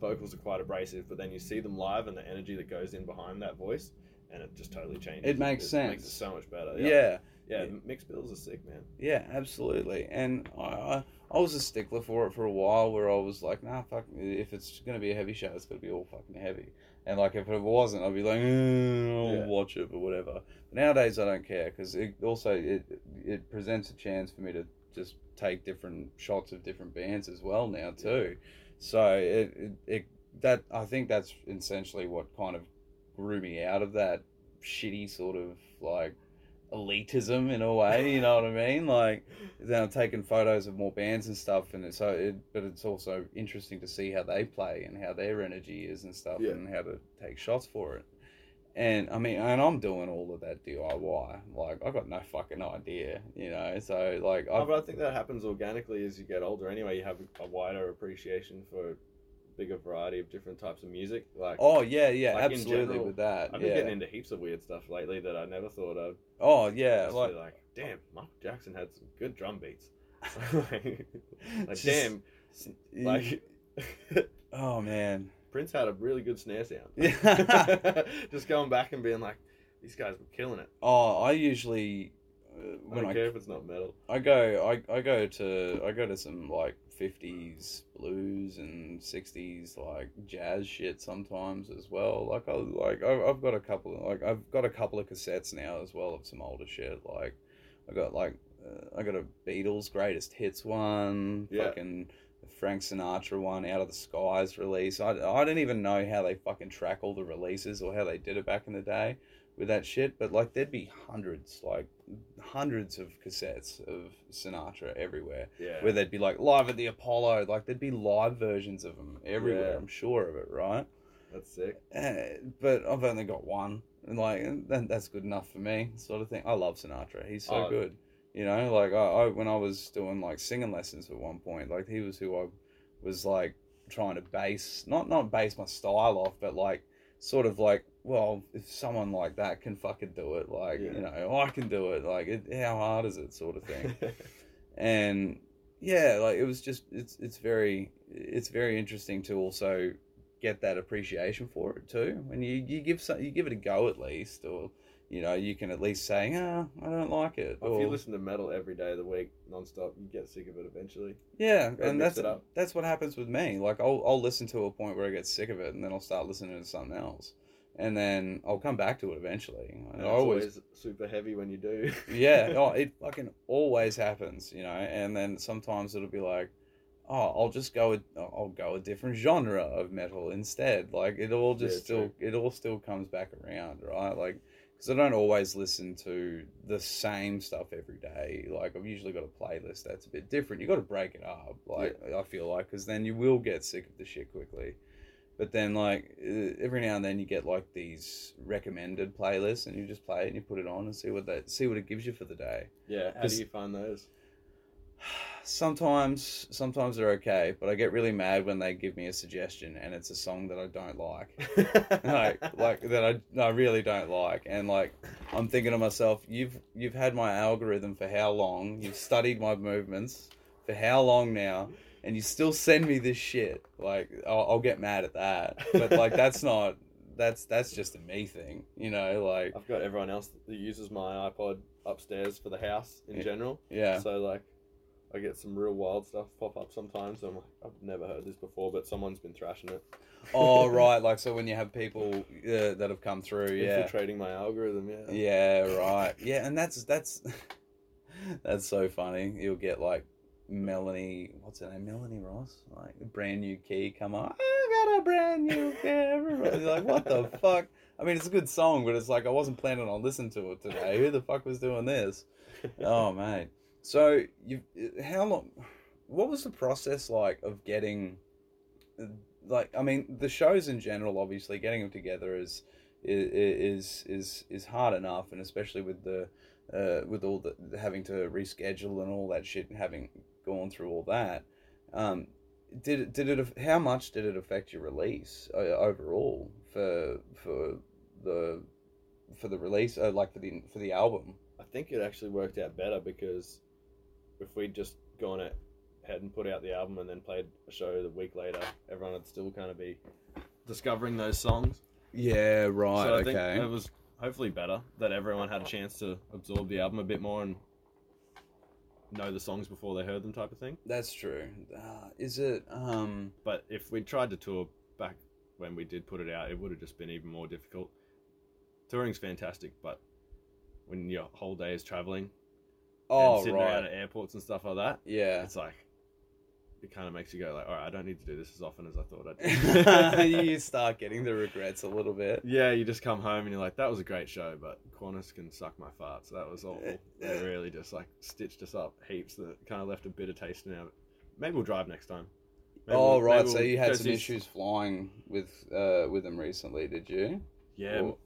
vocals are quite abrasive. But then you see them live, and the energy that goes in behind that voice, and it just totally changes. It makes Makes sense. it so much better. yeah yeah. Yeah. Mixed bills are sick, man. Yeah, absolutely. And I, I, I was a stickler for it for a while, where I was like, nah, fuck. If it's gonna be a heavy show, it's gonna be all fucking heavy. And like, if it wasn't, I'd be like, eh, I'll Yeah. watch it or whatever. But nowadays, I don't care because it also it it presents a chance for me to just take different shots of different bands as well now too. So it, it, it that I think that's essentially what kind of grew me out of that shitty sort of like elitism in a way. You know what I mean? Like then I'm taking photos of more bands and stuff, and it's so it, but it's also interesting to see how they play and how their energy is and stuff, Yeah. and how to take shots for it. And I mean, and I'm doing all of that DIY. Like I got no fucking idea, you know. So like, Oh, I've, but I think that happens organically as you get older. Anyway, you have a wider appreciation for a bigger variety of different types of music. Like, oh yeah, yeah, like, absolutely general, with that. I've been yeah. getting into heaps of weird stuff lately that I never thought of. oh yeah, like like, damn, Michael Jackson had some good drum beats. like, *laughs* like, Just- damn, *laughs* like *laughs* oh man. Prince had a really good snare sound. Yeah. Just going back and being like, these guys were killing it. Oh, I usually uh, I when don't I care if it's not metal. I go I, I go to I go to some like fifties blues and sixties like jazz shit sometimes as well. Like I like I, I've got a couple of, like I've got a couple of cassettes now as well of some older shit. Like I got like uh, I got a Beatles greatest hits one, Yeah. fucking Frank Sinatra one, Out of the Skies release. I I didn't even know how they fucking track all the releases or how they did it back in the day with that shit. But like there'd be hundreds, like hundreds of cassettes of Sinatra everywhere, Yeah. where they'd be like live at the Apollo, like there'd be live versions of them everywhere. Yeah. I'm sure of it, right? That's sick. Uh, but I've only got one, and like and that's good enough for me, sort of thing. I love Sinatra; he's so Oh. good. You know, like I, I when I was doing like singing lessons at one point, like he was who I was like trying to base not not base my style off, but like sort of like, well, if someone like that can fucking do it, like Yeah. you know, I can do it. Like, it, how hard is it, sort of thing *laughs* and yeah like it was just it's it's very it's very interesting to also get that appreciation for it too when you you give some, you give it a go at least or you know you can at least say ah i don't like it if you listen to metal every day of the week, nonstop, you get sick of it eventually. yeah and that's that's what happens with me like I'll, I'll listen to a point where i get sick of it and then i'll start listening to something else and then i'll come back to it eventually And it's always always super heavy when you do. *laughs* yeah, *laughs* oh, it fucking always happens, you know. And then sometimes it'll be like, oh, I'll just go with I'll go a different genre of metal instead. Like it all just Yeah, still it all still comes back around, right? Like because I don't always listen to the same stuff every day. Like I've usually got a playlist that's a bit different. You got to break it up. Like I feel like because then you will get sick of the shit quickly. But then, like uh, every now and then, you get like these recommended playlists, and you just play it and you put it on and see what that see what it gives you for the day. Yeah. How do you find those? *sighs* Sometimes, sometimes they're okay, but I get really mad when they give me a suggestion and it's a song that I don't like, *laughs* like, like that I, I really don't like, and like I'm thinking to myself, you've you've had my algorithm for how long? You've studied my movements for how long now, and you still send me this shit? Like, I'll, I'll get mad at that, but like that's *laughs* not that's that's just a me thing, you know? Like, I've got everyone else that uses my iPod upstairs for the house in Yeah. general. yeah, So like, I get some real wild stuff pop up sometimes. I'm like, I've never heard this before, but someone's been thrashing it, oh *laughs* right, like so when you have people uh, that have come through, yeah. infiltrating my algorithm. Yeah. Yeah, right. Yeah, and that's that's *laughs* that's so funny. You'll get like Melanie, what's her name? Melanie Ross, like a brand new key come on. I got a brand new key. Everybody's like, what the fuck? I mean, it's a good song, but it's like I wasn't planning on listening to it today. Who the fuck was doing this? Oh man. So you, how long? What was the process like of getting? Like, I mean, the shows in general, obviously, getting them together is is is is hard enough, and especially with the uh, with all the having to reschedule and all that shit, and having gone through all that. Um, did it, did it how much did it affect your release uh, overall for for the for the release uh, like for the for the album? I think it actually worked out better because if we'd just gone ahead and put out the album and then played a show the week later, everyone would still kind of be discovering those songs. Yeah, right. so I think it was hopefully better that everyone had a chance to absorb the album a bit more and know the songs before they heard them, type of thing. That's true. Uh, is it? Um, But if we tried to tour back when we did put it out, it would have just been even more difficult. Touring's fantastic, but when your whole day is traveling oh, and sitting around right. at airports and stuff like that, Yeah. it's like it kind of makes you go like, all right, I don't need to do this as often as I thought *laughs* I'd. do. you start getting the regrets a little bit. yeah, you just come home and you're like, that was a great show, but Qantas can suck my farts. That was awful. *laughs* They really just like stitched us up heaps. That kind of left a bitter taste in our. Maybe we'll drive next time. Maybe oh, we'll- right. So we'll you had some issues flying with uh with them recently, did you? Yeah, more-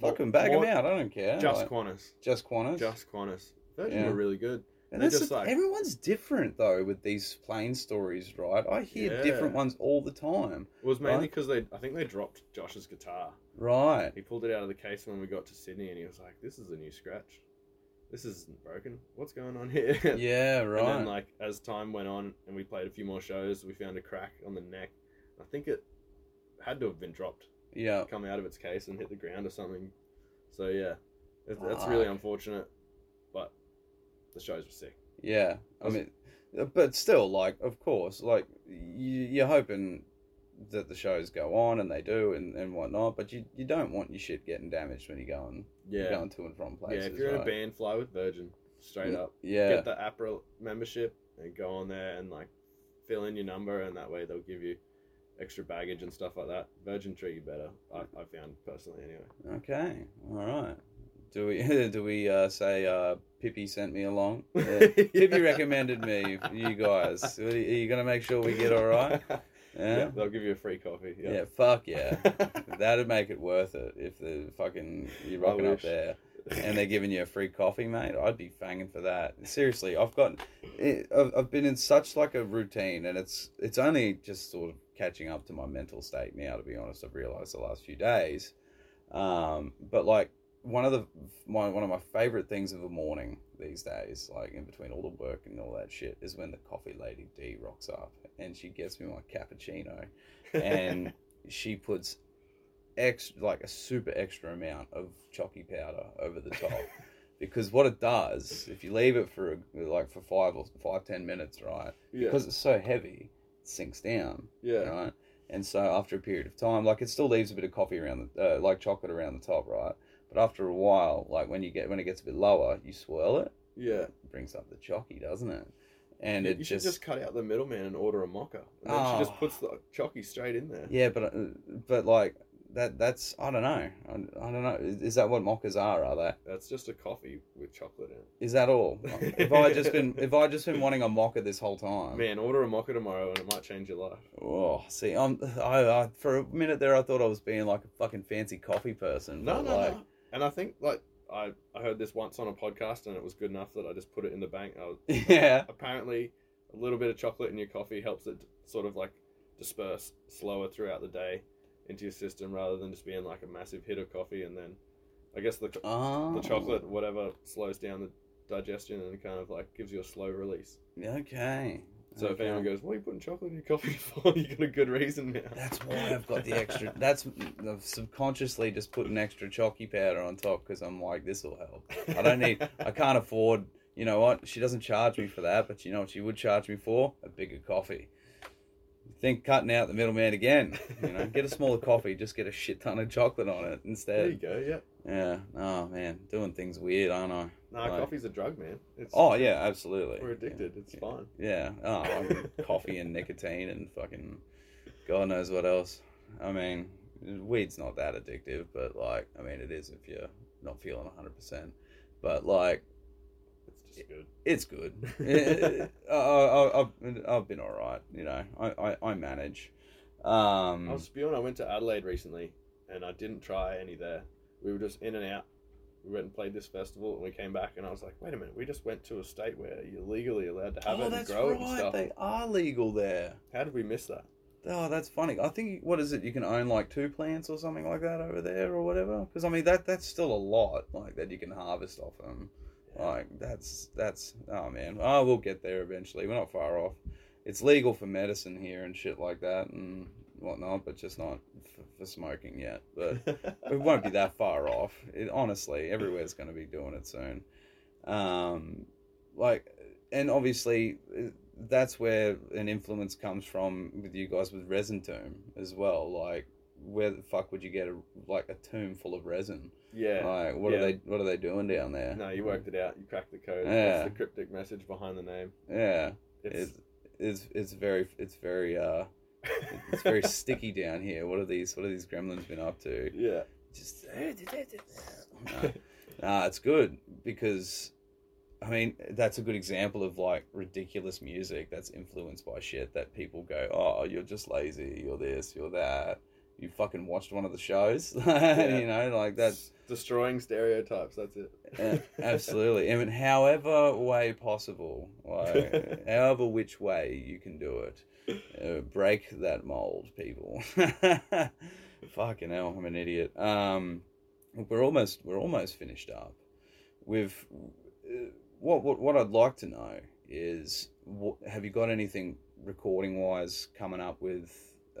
Fucking bag them out. I don't care. Just Like, Qantas. just Qantas. Just Qantas. Virgin Yeah. were really good. And that's just the- like- everyone's different though with these plane stories, right? I hear Yeah. different ones all the time. It was mainly Right. because they. I think they dropped Josh's guitar. Right. He pulled it out of the case when we got to Sydney, and he was like, "This is a new scratch. This isn't broken. What's going on here?" *laughs* Yeah, And right. then, like, as time went on and we played a few more shows, we found a crack on the neck. I think it had to have been dropped, yeah. come out of its case and hit the ground or something. So, yeah, it, that's really unfortunate, but the shows were sick. Yeah, I mean, uh, but still, like, of course, like, you, you're hoping that the shows go on, and they do, and, and whatnot. But you you don't want your shit getting damaged when you're going you're Yeah. going to and from places. yeah, if you're in a band, fly with Virgin, straight up. yeah, Get the APRA membership and go on there and, like, fill in your number, and that way they'll give you extra baggage and stuff like that. Virgin treat you better, I, I found personally, anyway. Okay, all right. Do we *laughs* do we uh, say uh, Pippi sent me along? *laughs* Yeah. Pippi recommended me. You guys, are you gonna make sure we get all right? *laughs* Yeah. Yeah. they'll give you a free coffee. Yeah, Yeah. fuck yeah. That'd make it worth it if the fucking you're rocking up there and they're giving you a free coffee, mate. I'd be fanging for that. Seriously, I've got, I've, I've been in such like a routine, and it's it's only just sort of catching up to my mental state now. To be honest, I've realised the last few days. Um, but like one of the my one of my favorite things of the morning these days, like in between all the work and all that shit, is when the coffee lady D rocks up and she gets me my cappuccino, *laughs* and she puts extra like a super extra amount of chalky powder over the top. *laughs* Because what it does, if you leave it for like for five or five ten minutes, right? Yeah. Because it's so heavy, it sinks down yeah. right? And so after a period of time, like it still leaves a bit of coffee around the, uh, like chocolate around the top, right? But after a while, like when you get when it gets a bit lower, you swirl it, Yeah. it brings up the chalky, doesn't it? and you it you just, should just cut out the middleman and order a mocha, and then she just Oh. puts the chocky straight in there. yeah, but uh, but like that that's I don't know I, I don't know is, is that what mochas are? Are they? That's just a coffee with chocolate in it. Is that all? if I just been *laughs* if I just been wanting a mocha this whole time, Man, order a mocha tomorrow, and it might change your life. Oh, see, I'm I, I for a minute there I thought I was being like a fucking fancy coffee person. No, no, like, no. And I think like I I heard this once on a podcast, and it was good enough that I just put it in the bank. I was, *laughs* Yeah, apparently, a little bit of chocolate in your coffee helps it sort of like disperse slower throughout the day into your system, rather than just being like a massive hit of coffee, and then I guess the oh, the chocolate whatever slows down the digestion and kind of like gives you a slow release. Okay. So if anyone goes, "What are you putting chocolate in your coffee *laughs* for?" you got a good reason now. That's why I've got the extra. That's I've subconsciously just put an extra chalky powder on top because I'm like, this will help. I don't need. I *laughs* can't afford. You know what? She doesn't charge me for that, but you know what she would charge me for? A bigger coffee. Think cutting out the middleman again. *laughs* You know, get a *laughs* smaller coffee, just get a shit ton of chocolate on it instead. there you go. Yeah. Yeah. Oh man, doing things weird, aren't I? Nah, Like- coffee's a drug, man. It's, Oh yeah, absolutely. we're addicted. It's Yeah. fine. Yeah. Oh, I mean, *laughs* coffee and nicotine and fucking God knows what else. I mean, weed's not that addictive, but like, I mean, it is if you're not feeling 100%. But like, It's good. it's good. *laughs* I, I, I've, I've been all right, you know. I, I, I manage. Um, I was spewing. I went to Adelaide recently, and I didn't try any there. We were just in and out. We went and played this festival, and we came back, and I was like, "Wait a minute, we just went to a state where you're legally allowed to have oh, it and grow it and right. stuff. They are legal there. How did we miss that?" Oh, that's funny. I think what is it? You can own like two plants or something like that over there or whatever. Because I mean that that's still a lot like that you can harvest off them. Like that's that's oh man. Oh, we'll get there eventually. We're not far off. It's legal for medicine here and shit like that and whatnot, but just not f- for smoking yet. But *laughs* it won't be that far off. It honestly, everywhere's going to be doing it soon. Um, like, and obviously, uh, that's where an influence comes from with you guys with resin tomb as well. Like, where the fuck would you get a like a tomb full of resin? Yeah. Like, what Yeah. are they what are they doing down there? No, you worked it out. You cracked the code. Yeah. That's the cryptic message behind the name. Yeah, It's, it's it's it's very it's very uh it's very *laughs* sticky down here. What are these what are these gremlins been up to? yeah. just *laughs* nah, nah, it's good because I mean that's a good example of like ridiculous music that's influenced by shit that people go, oh, you're just lazy, you're this, you're that. You fucking watched one of the shows, *laughs* you know, like that's destroying stereotypes. That's it. uh, absolutely. I mean, *laughs* however way possible, like *laughs* however which way you can do it, uh, break that mold, people. Fucking hell, I'm an idiot. Um, we're almost we're almost finished up. With uh, what what what I'd like to know is, what, have you got anything recording wise coming up with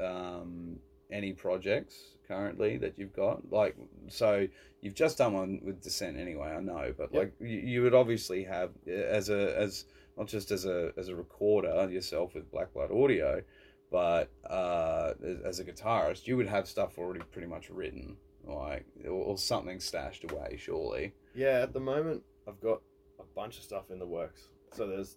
um, any projects currently that you've got? Like, so you've just done one with Descent anyway, I know, but Yep. like you, you would obviously have uh, as a as not just as a as a recorder yourself with Blackblood Audio, but uh, as- a guitarist, you would have stuff already pretty much written, like or, something stashed away, surely. Yeah, at the moment, I've got a bunch of stuff in the works. So there's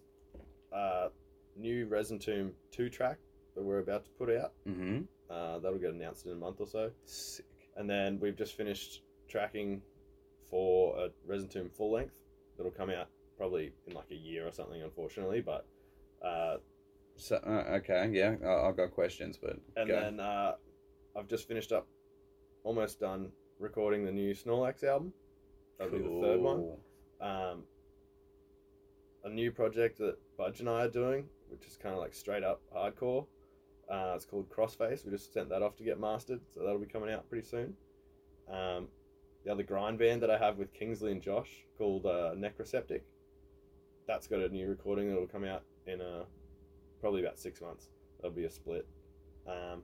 uh, new Resin Tomb 2 track that we're about to put out. Mm-hmm. Uh, that'll get announced in a month or so. Sick. And then we've just finished tracking for a Resin Tomb full length that'll come out probably in like a year or something, unfortunately. But uh, So uh, okay, yeah, I, I've got questions, but and go. then uh, I've just finished up, almost done recording the new Snorlax album. That'll be the third one. Um, a new project that Budge and I are doing, which is kind of like straight up hardcore. Uh, it's called Crossface. We just sent that off to get mastered, so that'll be coming out pretty soon. Um, the other grind band that I have with Kingsley and Josh called uh, Necroseptic. That's got a new recording that'll come out in uh, probably about six months. That'll be a split. Um,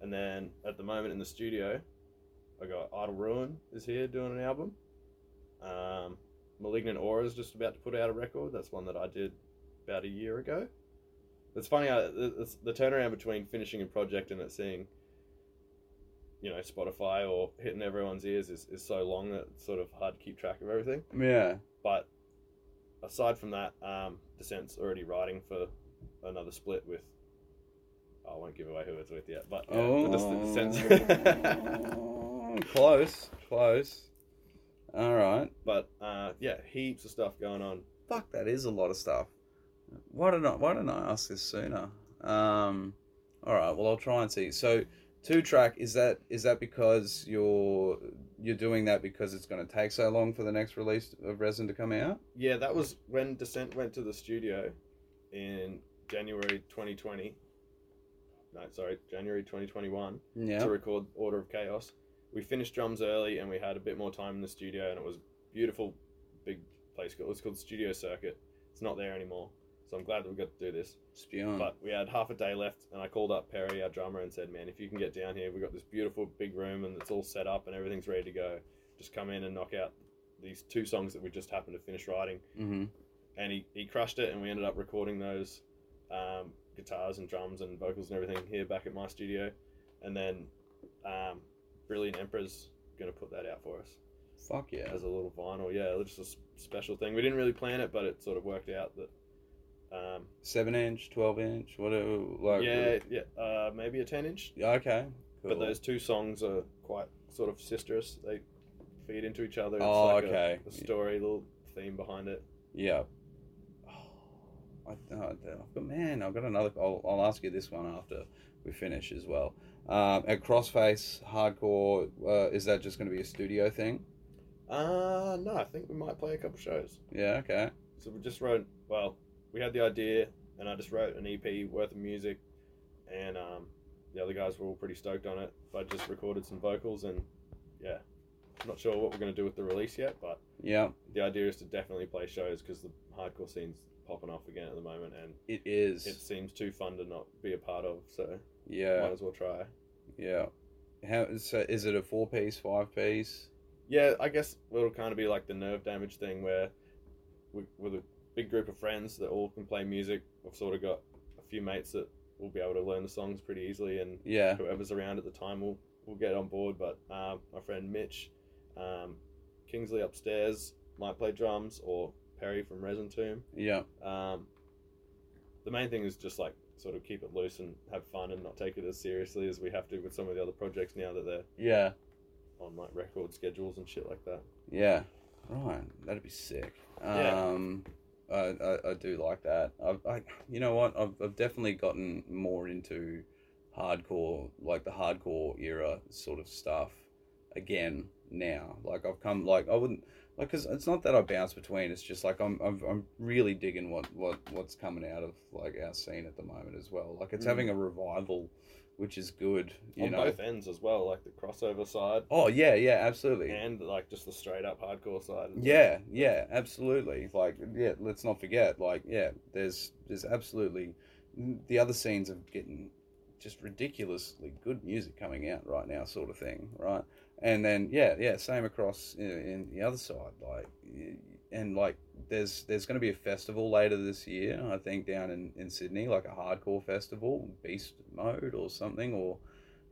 and then at the moment in the studio, I got Idle Ruin is here doing an album. Um, Malignant Aura is just about to put out a record. That's one that I did about a year ago. It's funny how it's the turnaround between finishing a project and it seeing, you know, Spotify or hitting everyone's ears is, is so long that it's sort of hard to keep track of everything. Yeah. But aside from that, um, Descent's already writing for another split with. I won't give away who it's with yet, but yeah, Oh, the Descent's. *laughs* close, close. All right. but uh, yeah, heaps of stuff going on. Fuck, that is a lot of stuff. Why didn't I? Why didn't I ask this sooner? Um, all right. Well, I'll try and see. So, two track is that is that because you're you're doing that because it's going to take so long for the next release of Resin to come out? Yeah, that was when Descent went to the studio in January 2020. No, sorry, January 2021 Yeah. to record Order of Chaos. We finished drums early and we had a bit more time in the studio, and it was beautiful, big place. It was called Studio Circuit. It's not there anymore, so I'm glad that we got to do this. But we had half a day left, and I called up Perry, our drummer, and said, "Man, if you can get down here, we've got this beautiful big room, and it's all set up, and everything's ready to go. Just come in and knock out these two songs that we just happened to finish writing." hmm And he, he crushed it, and we ended up recording those um, guitars and drums and vocals and everything here back at my studio, and then um, Brilliant Emperor's gonna put that out for us Fuck yeah. as a little vinyl. Yeah, just a special thing. We didn't really plan it, but it sort of worked out that. Um, Seven inch, twelve inch, whatever. Like yeah, yeah, uh, maybe a ten inch. Yeah, Okay. But those two songs are quite sort of sisterous. They feed into each other. It's Oh, like okay. A, story, little theme behind it. Yeah. I, oh, but man, I've got another. I'll, I'll ask you this one after we finish as well. Um, at Crossface Hardcore, uh, is that just going to be a studio thing? Uh no, I think we might play a couple shows. Yeah. Okay. So we just wrote. Well, we had the idea, and I just wrote an EP worth of music, and um, the other guys were all pretty stoked on it. But I just recorded some vocals, and yeah, not sure what we're gonna do with the release yet, but Yeah, the idea is to definitely play shows because the hardcore scene's popping off again at the moment, and it is. it seems too fun to not be a part of. So yeah. might as well try. Yeah. How so? Is it a four piece, five piece? Yeah, I guess it'll kind of be like the nerve damage thing where we, with big group of friends that all can play music, I've sort of got a few mates that will be able to learn the songs pretty easily, and Yeah. whoever's around at the time will will get on board. But um, my friend Mitch, um, Kingsley upstairs might play drums, or Perry from Resin Tomb. Yeah. Um, the main thing is just like sort of keep it loose and have fun and not take it as seriously as we have to with some of the other projects now that they're Yeah. on like record schedules and shit like that. Yeah. Right. That'd be sick. Yeah. I, I, I do like that. I've, I, you know what? I've, I've definitely gotten more into hardcore, like the hardcore era sort of stuff again now. Like I've come, like I wouldn't, like, cause it's not that I bounce between. It's just like I'm, I'm, I'm really digging what, what, what's coming out of like our scene at the moment as well. Like it's Mm. having a revival, which is good. You on know. both ends as well, like the crossover side Oh yeah, yeah, absolutely. and like just the straight up hardcore side. as well. Yeah, yeah, absolutely. Like, yeah, let's not forget. Like, yeah, there's there's absolutely the other scenes of getting just ridiculously good music coming out right now, sort of thing, right? And then yeah, yeah, same across in, in the other side, like, and like there's there's going to be a festival later this year, I think, down in in Sydney, like a hardcore festival, Beast Mode or something, or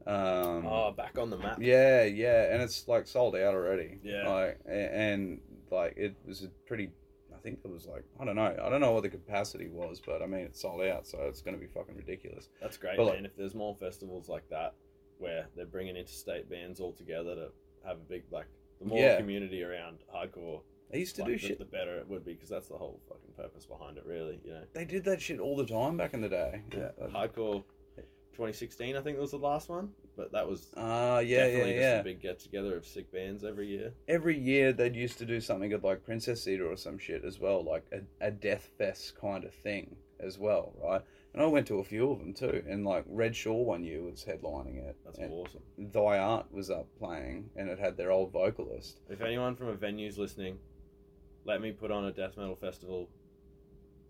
um, Oh, back on the map. yeah, yeah, and it's like sold out already. Yeah. like and like it was a pretty. I think it was like I don't know. I don't know what the capacity was, but I mean it's sold out, so it's going to be fucking ridiculous. That's great, But, like- If there's more festivals like that where they're bringing interstate bands all together to have a big like the more Yeah. community around hardcore, They used to like, do the, shit. the better it would be because that's the whole fucking purpose behind it, really. You know, They did that shit all the time back in the day. yeah, Uh, hardcore. 2016, I think was the last one, but that was Ah, yeah, yeah, definitely yeah. just a big get together of sick bands every year. Every year they'd used to do something at like Princess Theatre or some shit as well, like a, a death fest kind of thing as well, right? And I went to a few of them too, and like Red Shore one year was headlining it. That's awesome. Thy Art was up playing, and it had their old vocalist. If anyone from a venue's listening, let me put on a death metal festival,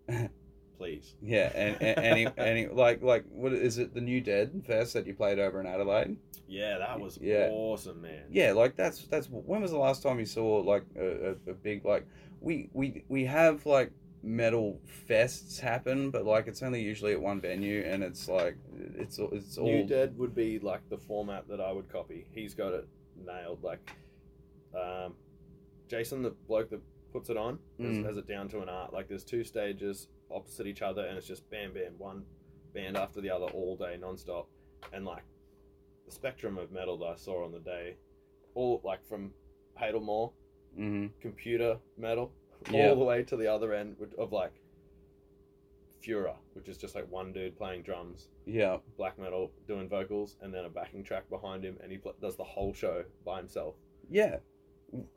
*laughs* please. Yeah, and and, and he, like like what is it? The New Dead Fest that you played over in Adelaide. Yeah, that was Yeah. awesome, man. Yeah, like that's that's when was the last time you saw like a, a, a big like we we we have like metal fests happen, but like it's only usually at one venue, and it's like it's it's all New Dead would be like the format that I would copy. He's got it nailed. Like, um, Jason, the bloke that puts it on, Mm. has, has it down to an art. Like there's two stages opposite each other, and it's just bam, bam, one band after the other all day, non-stop. And like the spectrum of metal that I saw on the day, all like from Hadal Maw Mm-hmm. computer metal Yeah. all the way to the other end of like Fura, which is just like one dude playing drums, Yeah. black metal doing vocals, and then a backing track behind him, and he pl- does the whole show by himself. Yeah.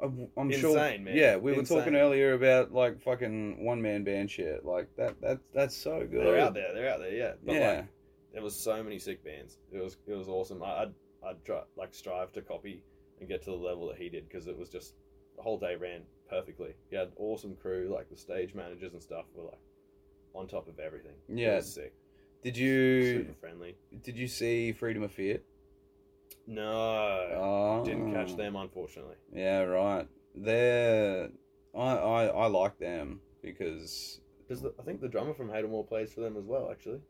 I'm I'm sure. Insane, man. Yeah, we were talking earlier about like fucking one man band shit. Like that. That that's so good. They're out there, they're out there, yeah. But yeah. like, there was so many sick bands. It was it was awesome. I, I'd I'd try, like strive to copy and get to the level that he did because it was just the whole day ran perfectly. He had awesome crew, like the stage managers and stuff were like on top of everything. Yeah. sick, Did you super friendly. did you see Freedom of Fear? No, Oh, didn't catch them unfortunately. Yeah, right. They're I I I like them because because the, I think the drummer from Hadal Maw plays for them as well? Actually,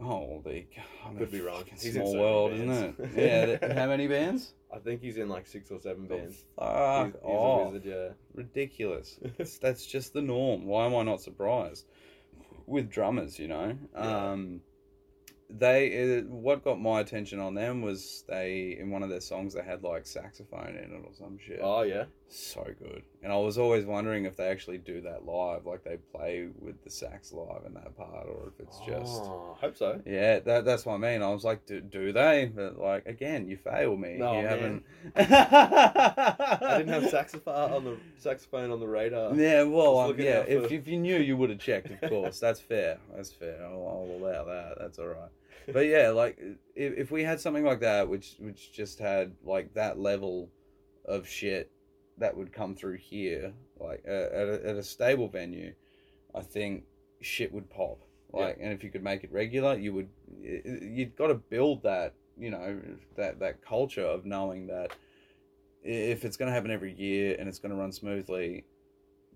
oh, they I Could be wrong. He's in small so many world, isn't it? *laughs* Yeah. th- how many bands? I think he's in like six or seven bands. Fuck he's, he's off. wizard, yeah. ridiculous. *laughs* That's, that's just the norm. Why am I not surprised? With drummers, you know, Yeah. um, they uh, what got my attention on them was they in one of their songs they had like saxophone in it or some shit. Oh yeah, So good, and I was always wondering if they actually do that live, like they play with the sax live in that part, or if it's just. Oh, hope so. Yeah, that, that's what I mean. I was like, do, do they? But like, again, you fail me. No, you man. haven't. *laughs* I didn't have saxophone on the saxophone on the radar. Yeah, well, um, yeah. out If, if you knew, you would have checked. Of course, *laughs* that's fair. That's fair. I'll, I'll allow that. That's all right. But yeah, like if, if we had something like that, which which just had like that level of shit that would come through here, like uh, at a, at a stable venue, I think shit would pop. Like, and if you could make it regular, you would. You'd got to build that. You know that that culture of knowing that if it's going to happen every year and it's going to run smoothly,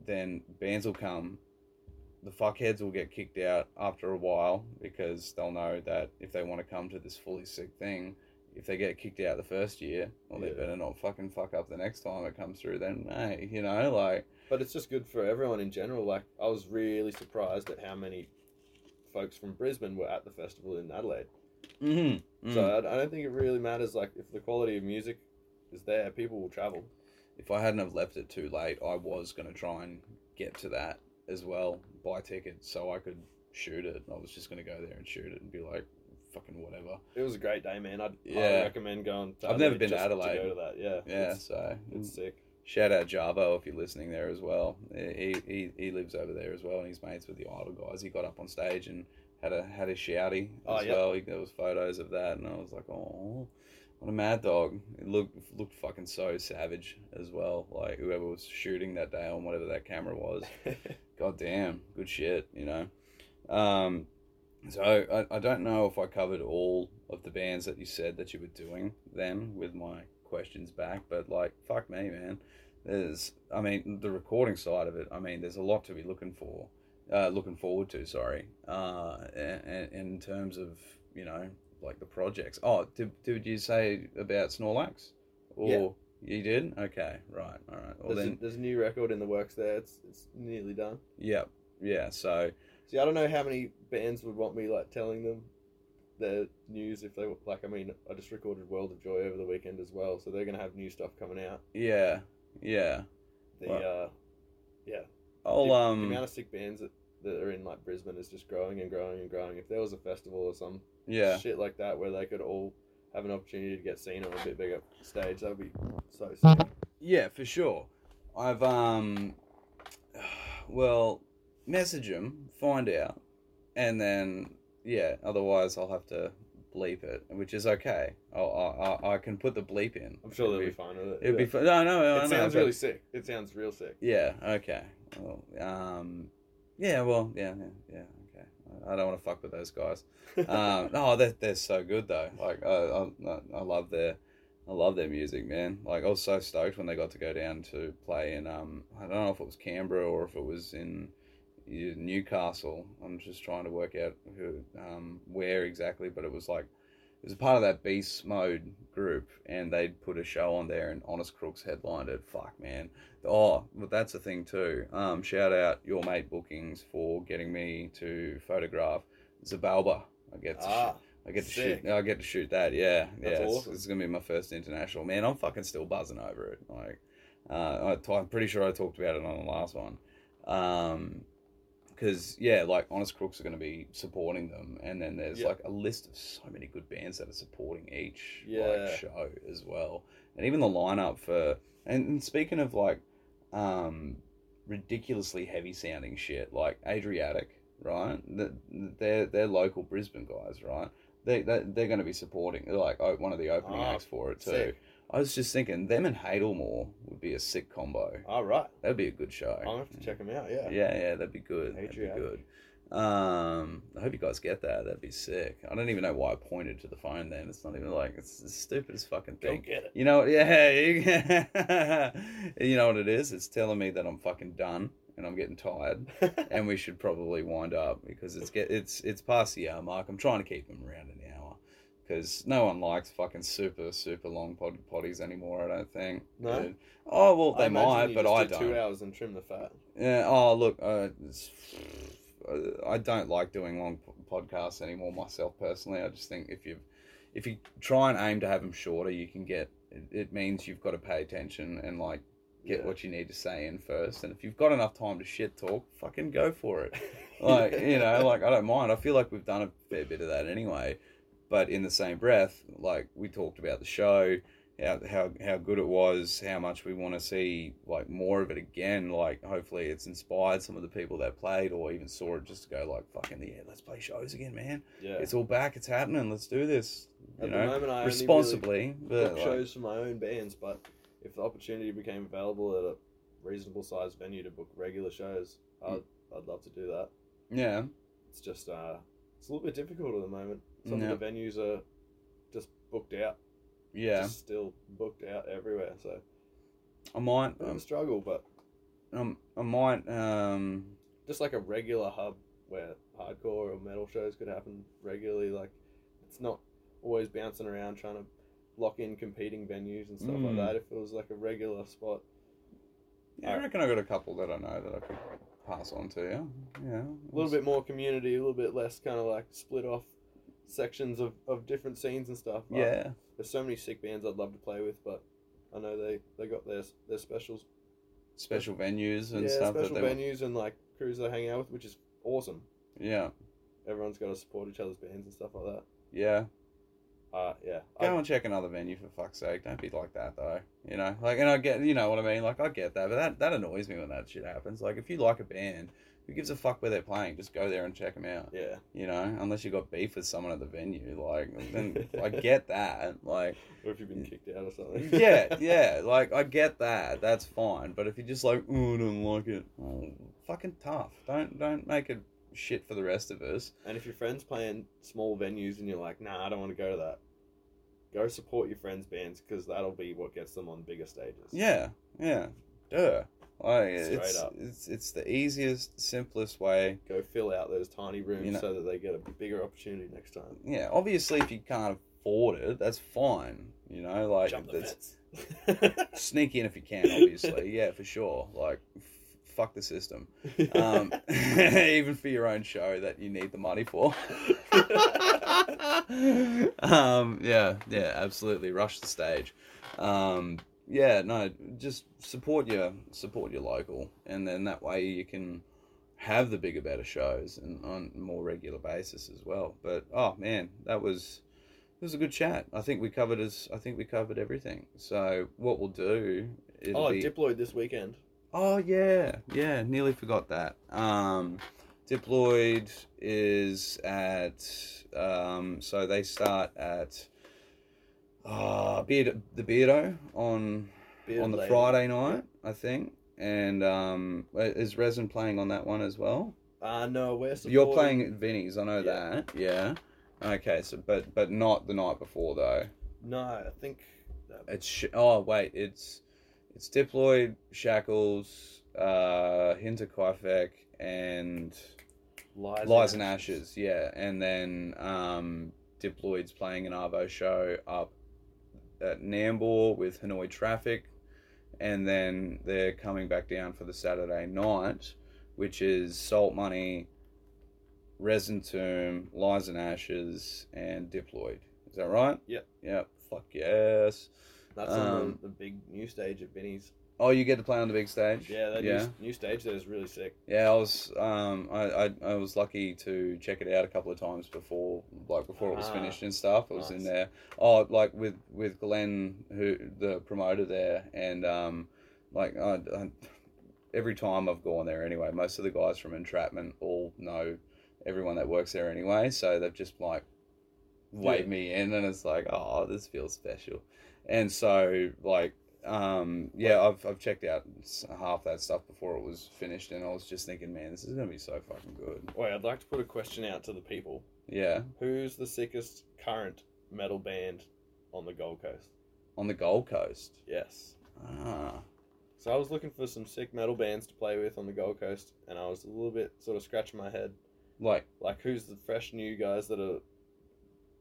then bands will come. The fuckheads will get kicked out after a while because they'll know that if they want to come to this fully sick thing, if they get kicked out the first year, well, they better not fucking fuck up the next time it comes through. Then, hey, you know, like, But it's just good for everyone in general. Like I was really surprised at how many folks from Brisbane were at the festival in Adelaide. mm-hmm. So I, I don't think it really matters. Like if the quality of music is there, people will travel. if I hadn't have left it too late, I was going to try and get to that as well, buy tickets so I could shoot it. I was just going to go there and shoot it and be like, fucking whatever. It was a great day, man. I'd Yeah. recommend going. To I've never been to Adelaide. go to that. Yeah, Yeah, it's, so it's sick. shout out Jarvo if you're listening there as well. He, he he lives over there as well, and he's mates with the Idol guys. He got up on stage and had a had a shouty Oh, as well. He, there was photos of that, and I was like, oh, what a mad dog! It looked looked fucking so savage as well. Like whoever was shooting that day on whatever that camera was. *laughs* God damn, good shit, you know. Um, so I, I don't know if I covered all of the bands that you said that you were doing then with my questions back, but like, fuck me, man. There's, I mean, the recording side of it. I mean, there's a lot to be looking for, uh, looking forward to. Sorry, uh, in, in terms of you know, like the projects. Oh, did, did you say about Snorlax? Or Yeah. you did? Okay, right, all right. Well there's, then, a, there's a new record in the works there. It's it's nearly done. yeah, yeah. So See, I don't know how many bands would want me like telling them their news if they like. I mean, I just recorded World of Joy over the weekend as well, so they're gonna have new stuff coming out. yeah, yeah. The Right. uh, yeah, I'll the, the um amount of sick bands that, that are in like Brisbane is just growing and growing and growing. If there was a festival or some yeah shit like that where they could all have an opportunity to get seen on a bit bigger stage, that would be so sick. yeah for sure. I've um *sighs* well message them, find out, and then yeah. Otherwise, I'll have to bleep it, which is okay. I I I can put the bleep in. I'm sure they'll It'd be fine with it. It'd be fine. No, no, It sounds but- really sick. It sounds real sick. Yeah. Okay. Well, um. Yeah. Well. Yeah. Yeah. Yeah. Okay. I- don't want to fuck with those guys. um, *laughs* no, they're, they're so good though. Like I, I, I love their, I love their music, man. Like I was so stoked when they got to go down to play in, um, I don't know if it was Canberra or if it was in Newcastle. I'm just trying to work out who, um, where exactly, but it was like, it was a part of that Beast Mode group, and they'd put a show on there, and Honest Crooks headlined it. Fuck, man. Oh, but that's the thing too. Um, shout out your mate bookings for getting me to photograph Zabalba. I get to Ah, shoot, I get to shoot. I get to shoot that. Yeah, That's yeah. awesome. This is gonna be my first international. Man, I'm fucking still buzzing over it. Like, uh, I t- I'm pretty sure I talked about it on the last one. Um, because yeah, like Honest Crooks are going to be supporting them, and then there's like a list of so many good bands that are supporting each Yeah. like show as well, and even the lineup for. And, and speaking of like, um, ridiculously heavy sounding shit like Adriatic, right? The- They're they're local Brisbane guys, right? They they they're going to be supporting like oh, one of the opening Ah, acts for it too. sick. I was just thinking them and Hadal Maw would be a sick combo. All right. That'd be a good show. I'll have to check them out. Yeah. Yeah, yeah, that'd be good. That'd be good. Um, I hope you guys get that. That'd be sick. I don't even know why I pointed to the phone then. It's not even like it's the stupidest fucking thing. get it. You know, what? *laughs* yeah, you, *laughs* you know what it is. It's telling me that I'm fucking done and I'm getting tired, *laughs* and we should probably wind up because it's get it's it's past the hour mark. I'm trying to keep them around an hour because no one likes fucking super super long pod potties anymore. I don't think. No? Oh well, they might, but I do don't. Two hours and trim the fat. Yeah. Oh, look. Uh, uh, I don't like doing long podcasts anymore myself personally. I just think if you if you try and aim to have them shorter, you can get. It, it means you've got to pay attention and like get Yeah. what you need to say in first. And if you've got enough time to shit talk, fucking go for it. *laughs* Like you know, like I don't mind. I feel like we've done a fair bit of that anyway. But in the same breath, like we talked about the show, how how how good it was, how much we want to see like more of it again. Like hopefully it's inspired some of the people that played or even saw it just to go like fucking yeah, let's play shows again, man. Yeah. It's all back, it's happening. Let's do this. You At the moment, I responsibly, book but like, shows for my own bands, but if the opportunity became available at a reasonable sized venue to book regular shows, I'd, I'd love to do that. yeah, It's just uh, it's a little bit difficult at the moment. Some of the venues are just booked out, yeah. just still booked out everywhere. So I might, bit of a um, struggle, but um, I might, um, just like a regular hub where hardcore or metal shows could happen regularly. Like it's not always bouncing around trying to lock in competing venues and stuff like Mm. that. If it was like a regular spot, yeah, I reckon I got a couple that I know that I could pass on to you. Yeah, a little bit more community, a little bit less kind of like split off sections of, of different scenes and stuff. Yeah, there's so many sick bands I'd love to play with, but I know they they got their their specials, special venues and yeah, stuff special venues and like crews they hang out with, which is awesome. Yeah, Everyone's got to support each other's bands and stuff like that. yeah. Uh, yeah, Go I- and check another venue for fuck's sake. Don't be like that though. You know, like, and I get, you know what I mean. Like, I get that, but that that annoys me when that shit happens. Like, if you like a band, who gives a fuck where they're playing? Just go there and check them out. yeah. You know, unless you got beef with someone at the venue, like, then I get that. Like, Or if you've been kicked out or something. yeah, *laughs* yeah, like I get that. That's fine. But if you're just like, oh, I don't like it, oh, fucking tough. Don't don't make it shit for the rest of us. And if your friend's playing small venues and you're like, nah, I don't want to go to that, go support your friends' bands because that'll be what gets them on bigger stages. Yeah, yeah, duh. Like Straight it's, up. it's it's the easiest, simplest way. Go fill out those tiny rooms You know- so that they get a bigger opportunity next time. Yeah, obviously, if you can't afford it, that's fine. You know, like Jump the that's- fence. *laughs* sneak in if you can. Obviously, *laughs* yeah, for sure. Like, f- fuck the system. *laughs* Um, even for your own show that you need the money for. um, yeah, yeah, absolutely. Rush the stage. Um, yeah, no, just support your support your local, and then that way you can have the bigger, better shows and on a more regular basis as well. But oh man, that was it was a good chat. I think we covered as I think we covered everything. So what we'll do. Oh, be, Diploid this weekend. Oh yeah, yeah. Nearly forgot that. Um, Diploid is at um, so they start at uh, Beard, the Beardo on Beard on the Lady. Friday night, I think. And um, is Resin playing on that one as well? Uh, no, we're supporting... You're playing at Vinny's, I know Yeah. that. Yeah. Okay, so but but not the night before though. No, I think... that- It's sh- oh wait, it's it's Diploid, Shackles, uh, Hinterkaifeck, and Lies, Lies and Ashes. Yeah, and then um, Diploid's playing an Arvo show up at Nambour with Hanoi Traffic, and then they're coming back down for the Saturday night, which is Salt Money, Resin Tomb, Lies and Ashes, and Diploid. Is that right? Yep. Yep. Fuck yes. That's Um, on the, the big new stage at Vinny's. Oh, you get to play on the big stage. Yeah, that yeah. New, new stage there is really sick. Yeah, I was um I, I I was lucky to check it out a couple of times before like before it was Ah, finished and stuff. I was in there. Oh, like with with Glenn who the promoter there and um like I, I, every time I've gone there anyway, most of the guys from Entrapment all know everyone that works there anyway, so they've just like waved Yeah. me in and it's like, "Oh, this feels special." And so like um yeah I've, I've checked out half that stuff before it was finished and i was just thinking man this is gonna be so fucking good Wait, I'd like to put a question out to the people. yeah Who's the sickest current metal band on the Gold Coast? on the gold coast Yes. ah So I was looking for some sick metal bands to play with on the Gold Coast, and I was a little bit sort of scratching my head. like Like, who's the fresh new guys that are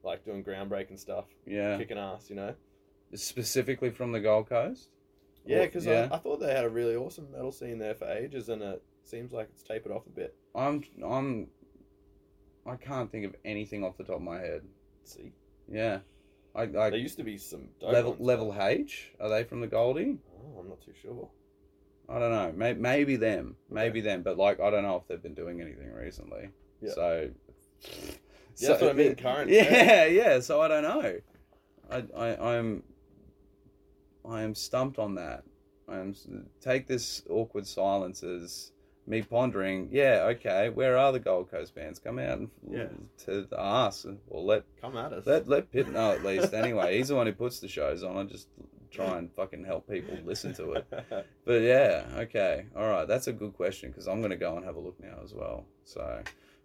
like doing groundbreaking stuff, yeah kicking ass, you know? Specifically from the gold coast Yeah, because yeah I, I thought they had a really awesome metal scene there for ages, and it seems like it's tapered off a bit. i'm i'm i can't think of anything off the top of my head see, yeah i there i used to be some level ones, level h are they from the goldie Oh, I'm not too sure. I don't know. Maybe, maybe them. Maybe them. But like, I don't know if they've been doing anything recently. Yeah. So. Yeah, that's what I mean, current, *laughs* Yeah, yeah. So I don't know. I, I, I'm. I am stumped on that. I am. Take this awkward silence as me pondering. Yeah, okay. Where are the Gold Coast bands? Come out and Yeah. to us, or let Come at us. let let Pip know at *laughs* least. Anyway, he's the one who puts the shows on. I just try and fucking help people listen to it. *laughs* But yeah, okay, all right, that's a good question because I'm gonna go and have a look now as well. So,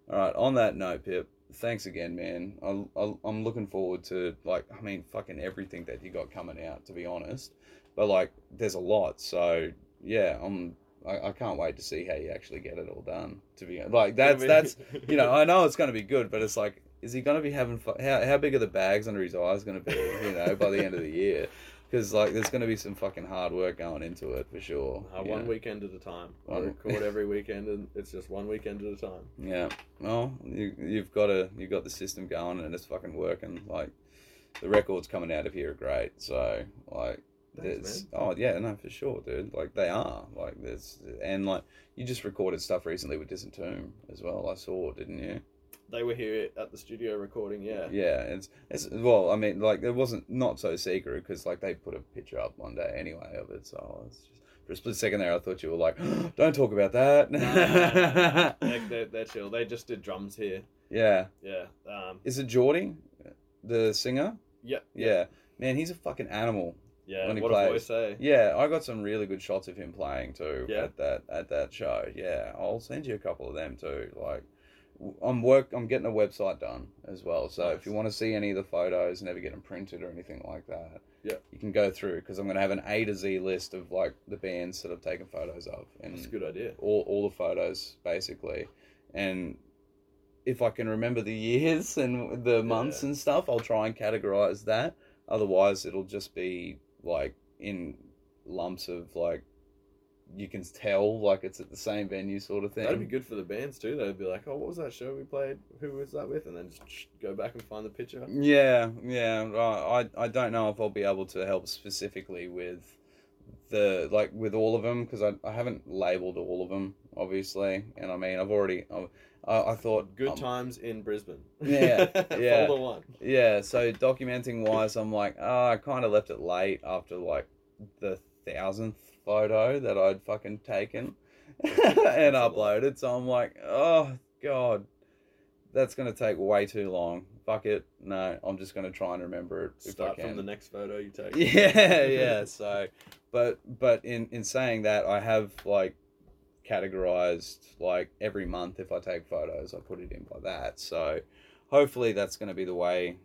all right, on that note, Pip, thanks again, man. I'll, I'll, I'm looking forward to like, I mean, fucking everything that you got coming out, to be honest. But like, there's a lot, so yeah, I'm. I, I can't wait to see how you actually get it all done. To be like, that's that's you know, I *laughs* know it's going to be good, but it's like, is he going to be having fun? How, how big are the bags under his eyes going to be, you know, by the end of the year? Because, like, there's going to be some fucking hard work going into it for sure. Uh, you one weekend at a time. I One- record *laughs* every weekend, and it's just one weekend at a time. Yeah. Well, you, you've got a, you've got the system going and it's fucking working. Like, the records coming out of here are great. So, like, Thanks, there's, oh, yeah, no, for sure, dude. Like, they are. Like, there's, and, like, you just recorded stuff recently with Distant Tomb as well. I saw, didn't you? They were here at the studio recording. Yeah. Yeah, it's, it's well, I mean, like it wasn't not so secret because like they put a picture up one day anyway of it, so it's just for a split second there, I thought you were like, *gasps* "Don't talk about that." they're, they're, they're chill. They just did drums here. yeah, Yeah. Um. is it Geordie, the singer? Yep. Yeah, man, he's a fucking animal. Yeah. When he what plays. a voice, say. Yeah, I got some really good shots of him playing too Yeah. at that at that show. Yeah, I'll send you a couple of them too. Like, I'm work. I'm getting a website done as well. So if you want to see any of the photos, never get them printed or anything like that. Yeah. you can go through because I'm going to have an A to Z list of like the bands that I've taken photos of and That's a good idea. all all the photos basically, and if I can remember the *laughs* years and the months Yeah. and stuff, I'll try and categorize that. Otherwise, it'll just be like in lumps of like you can tell like it's at the same venue sort of thing. That'd be good for the bands too. They'd be like, "Oh, what was that show we played? Who was that with?" And then just go back and find the picture. Yeah, yeah. I I I don't know if I'll be able to help specifically with the like with all of them because I, I haven't labeled all of them obviously, and I mean I've already I, I thought Good um, times in Brisbane. *laughs* Yeah, yeah. Folder one. Yeah, so documenting wise, I'm like, oh, I kind of left it late after like the thousandth photo that I'd fucking taken *laughs* and uploaded. So I'm like, oh god, that's gonna take way too long. Fuck it, no, I'm just gonna try and remember it if Start I can. from the next photo you take. *laughs* Yeah, yeah. *laughs* So, but but in in saying that, I have like categorized like every month if I take photos, I put it in by that. So, hopefully that's going to be the way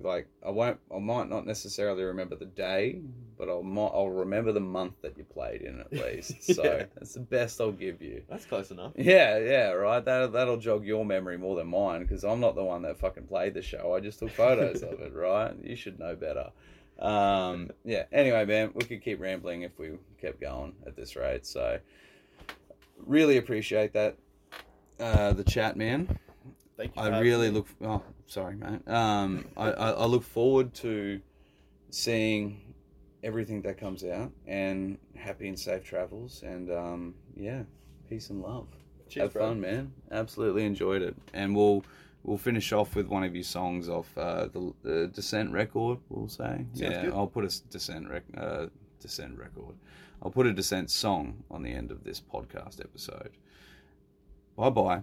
like I won't, I might not necessarily remember the day, but I'll I'll remember the month that you played in at *laughs* least. So Yeah. that's the best I'll give you. That's close enough. Yeah, yeah, right. That that'll jog your memory more than mine because I'm not the one that fucking played the show. I just took photos of it, *laughs* right? You should know better. Um, yeah. Anyway, man, we could keep rambling if we kept going at this rate. So, really appreciate that. Uh, the chat, man. Thank you. I really me. look. Oh, sorry, mate. Um, I, I, I look forward to seeing everything that comes out, and happy and safe travels, and um, yeah, peace and love. Cheers, Have bro. fun, man. Absolutely enjoyed it, and we'll we'll finish off with one of your songs off uh, the, the Descent record. We'll say, yeah. good. I'll put a Descent rec- uh, Descent record. I'll put a Descent song on the end of this podcast episode. Bye bye.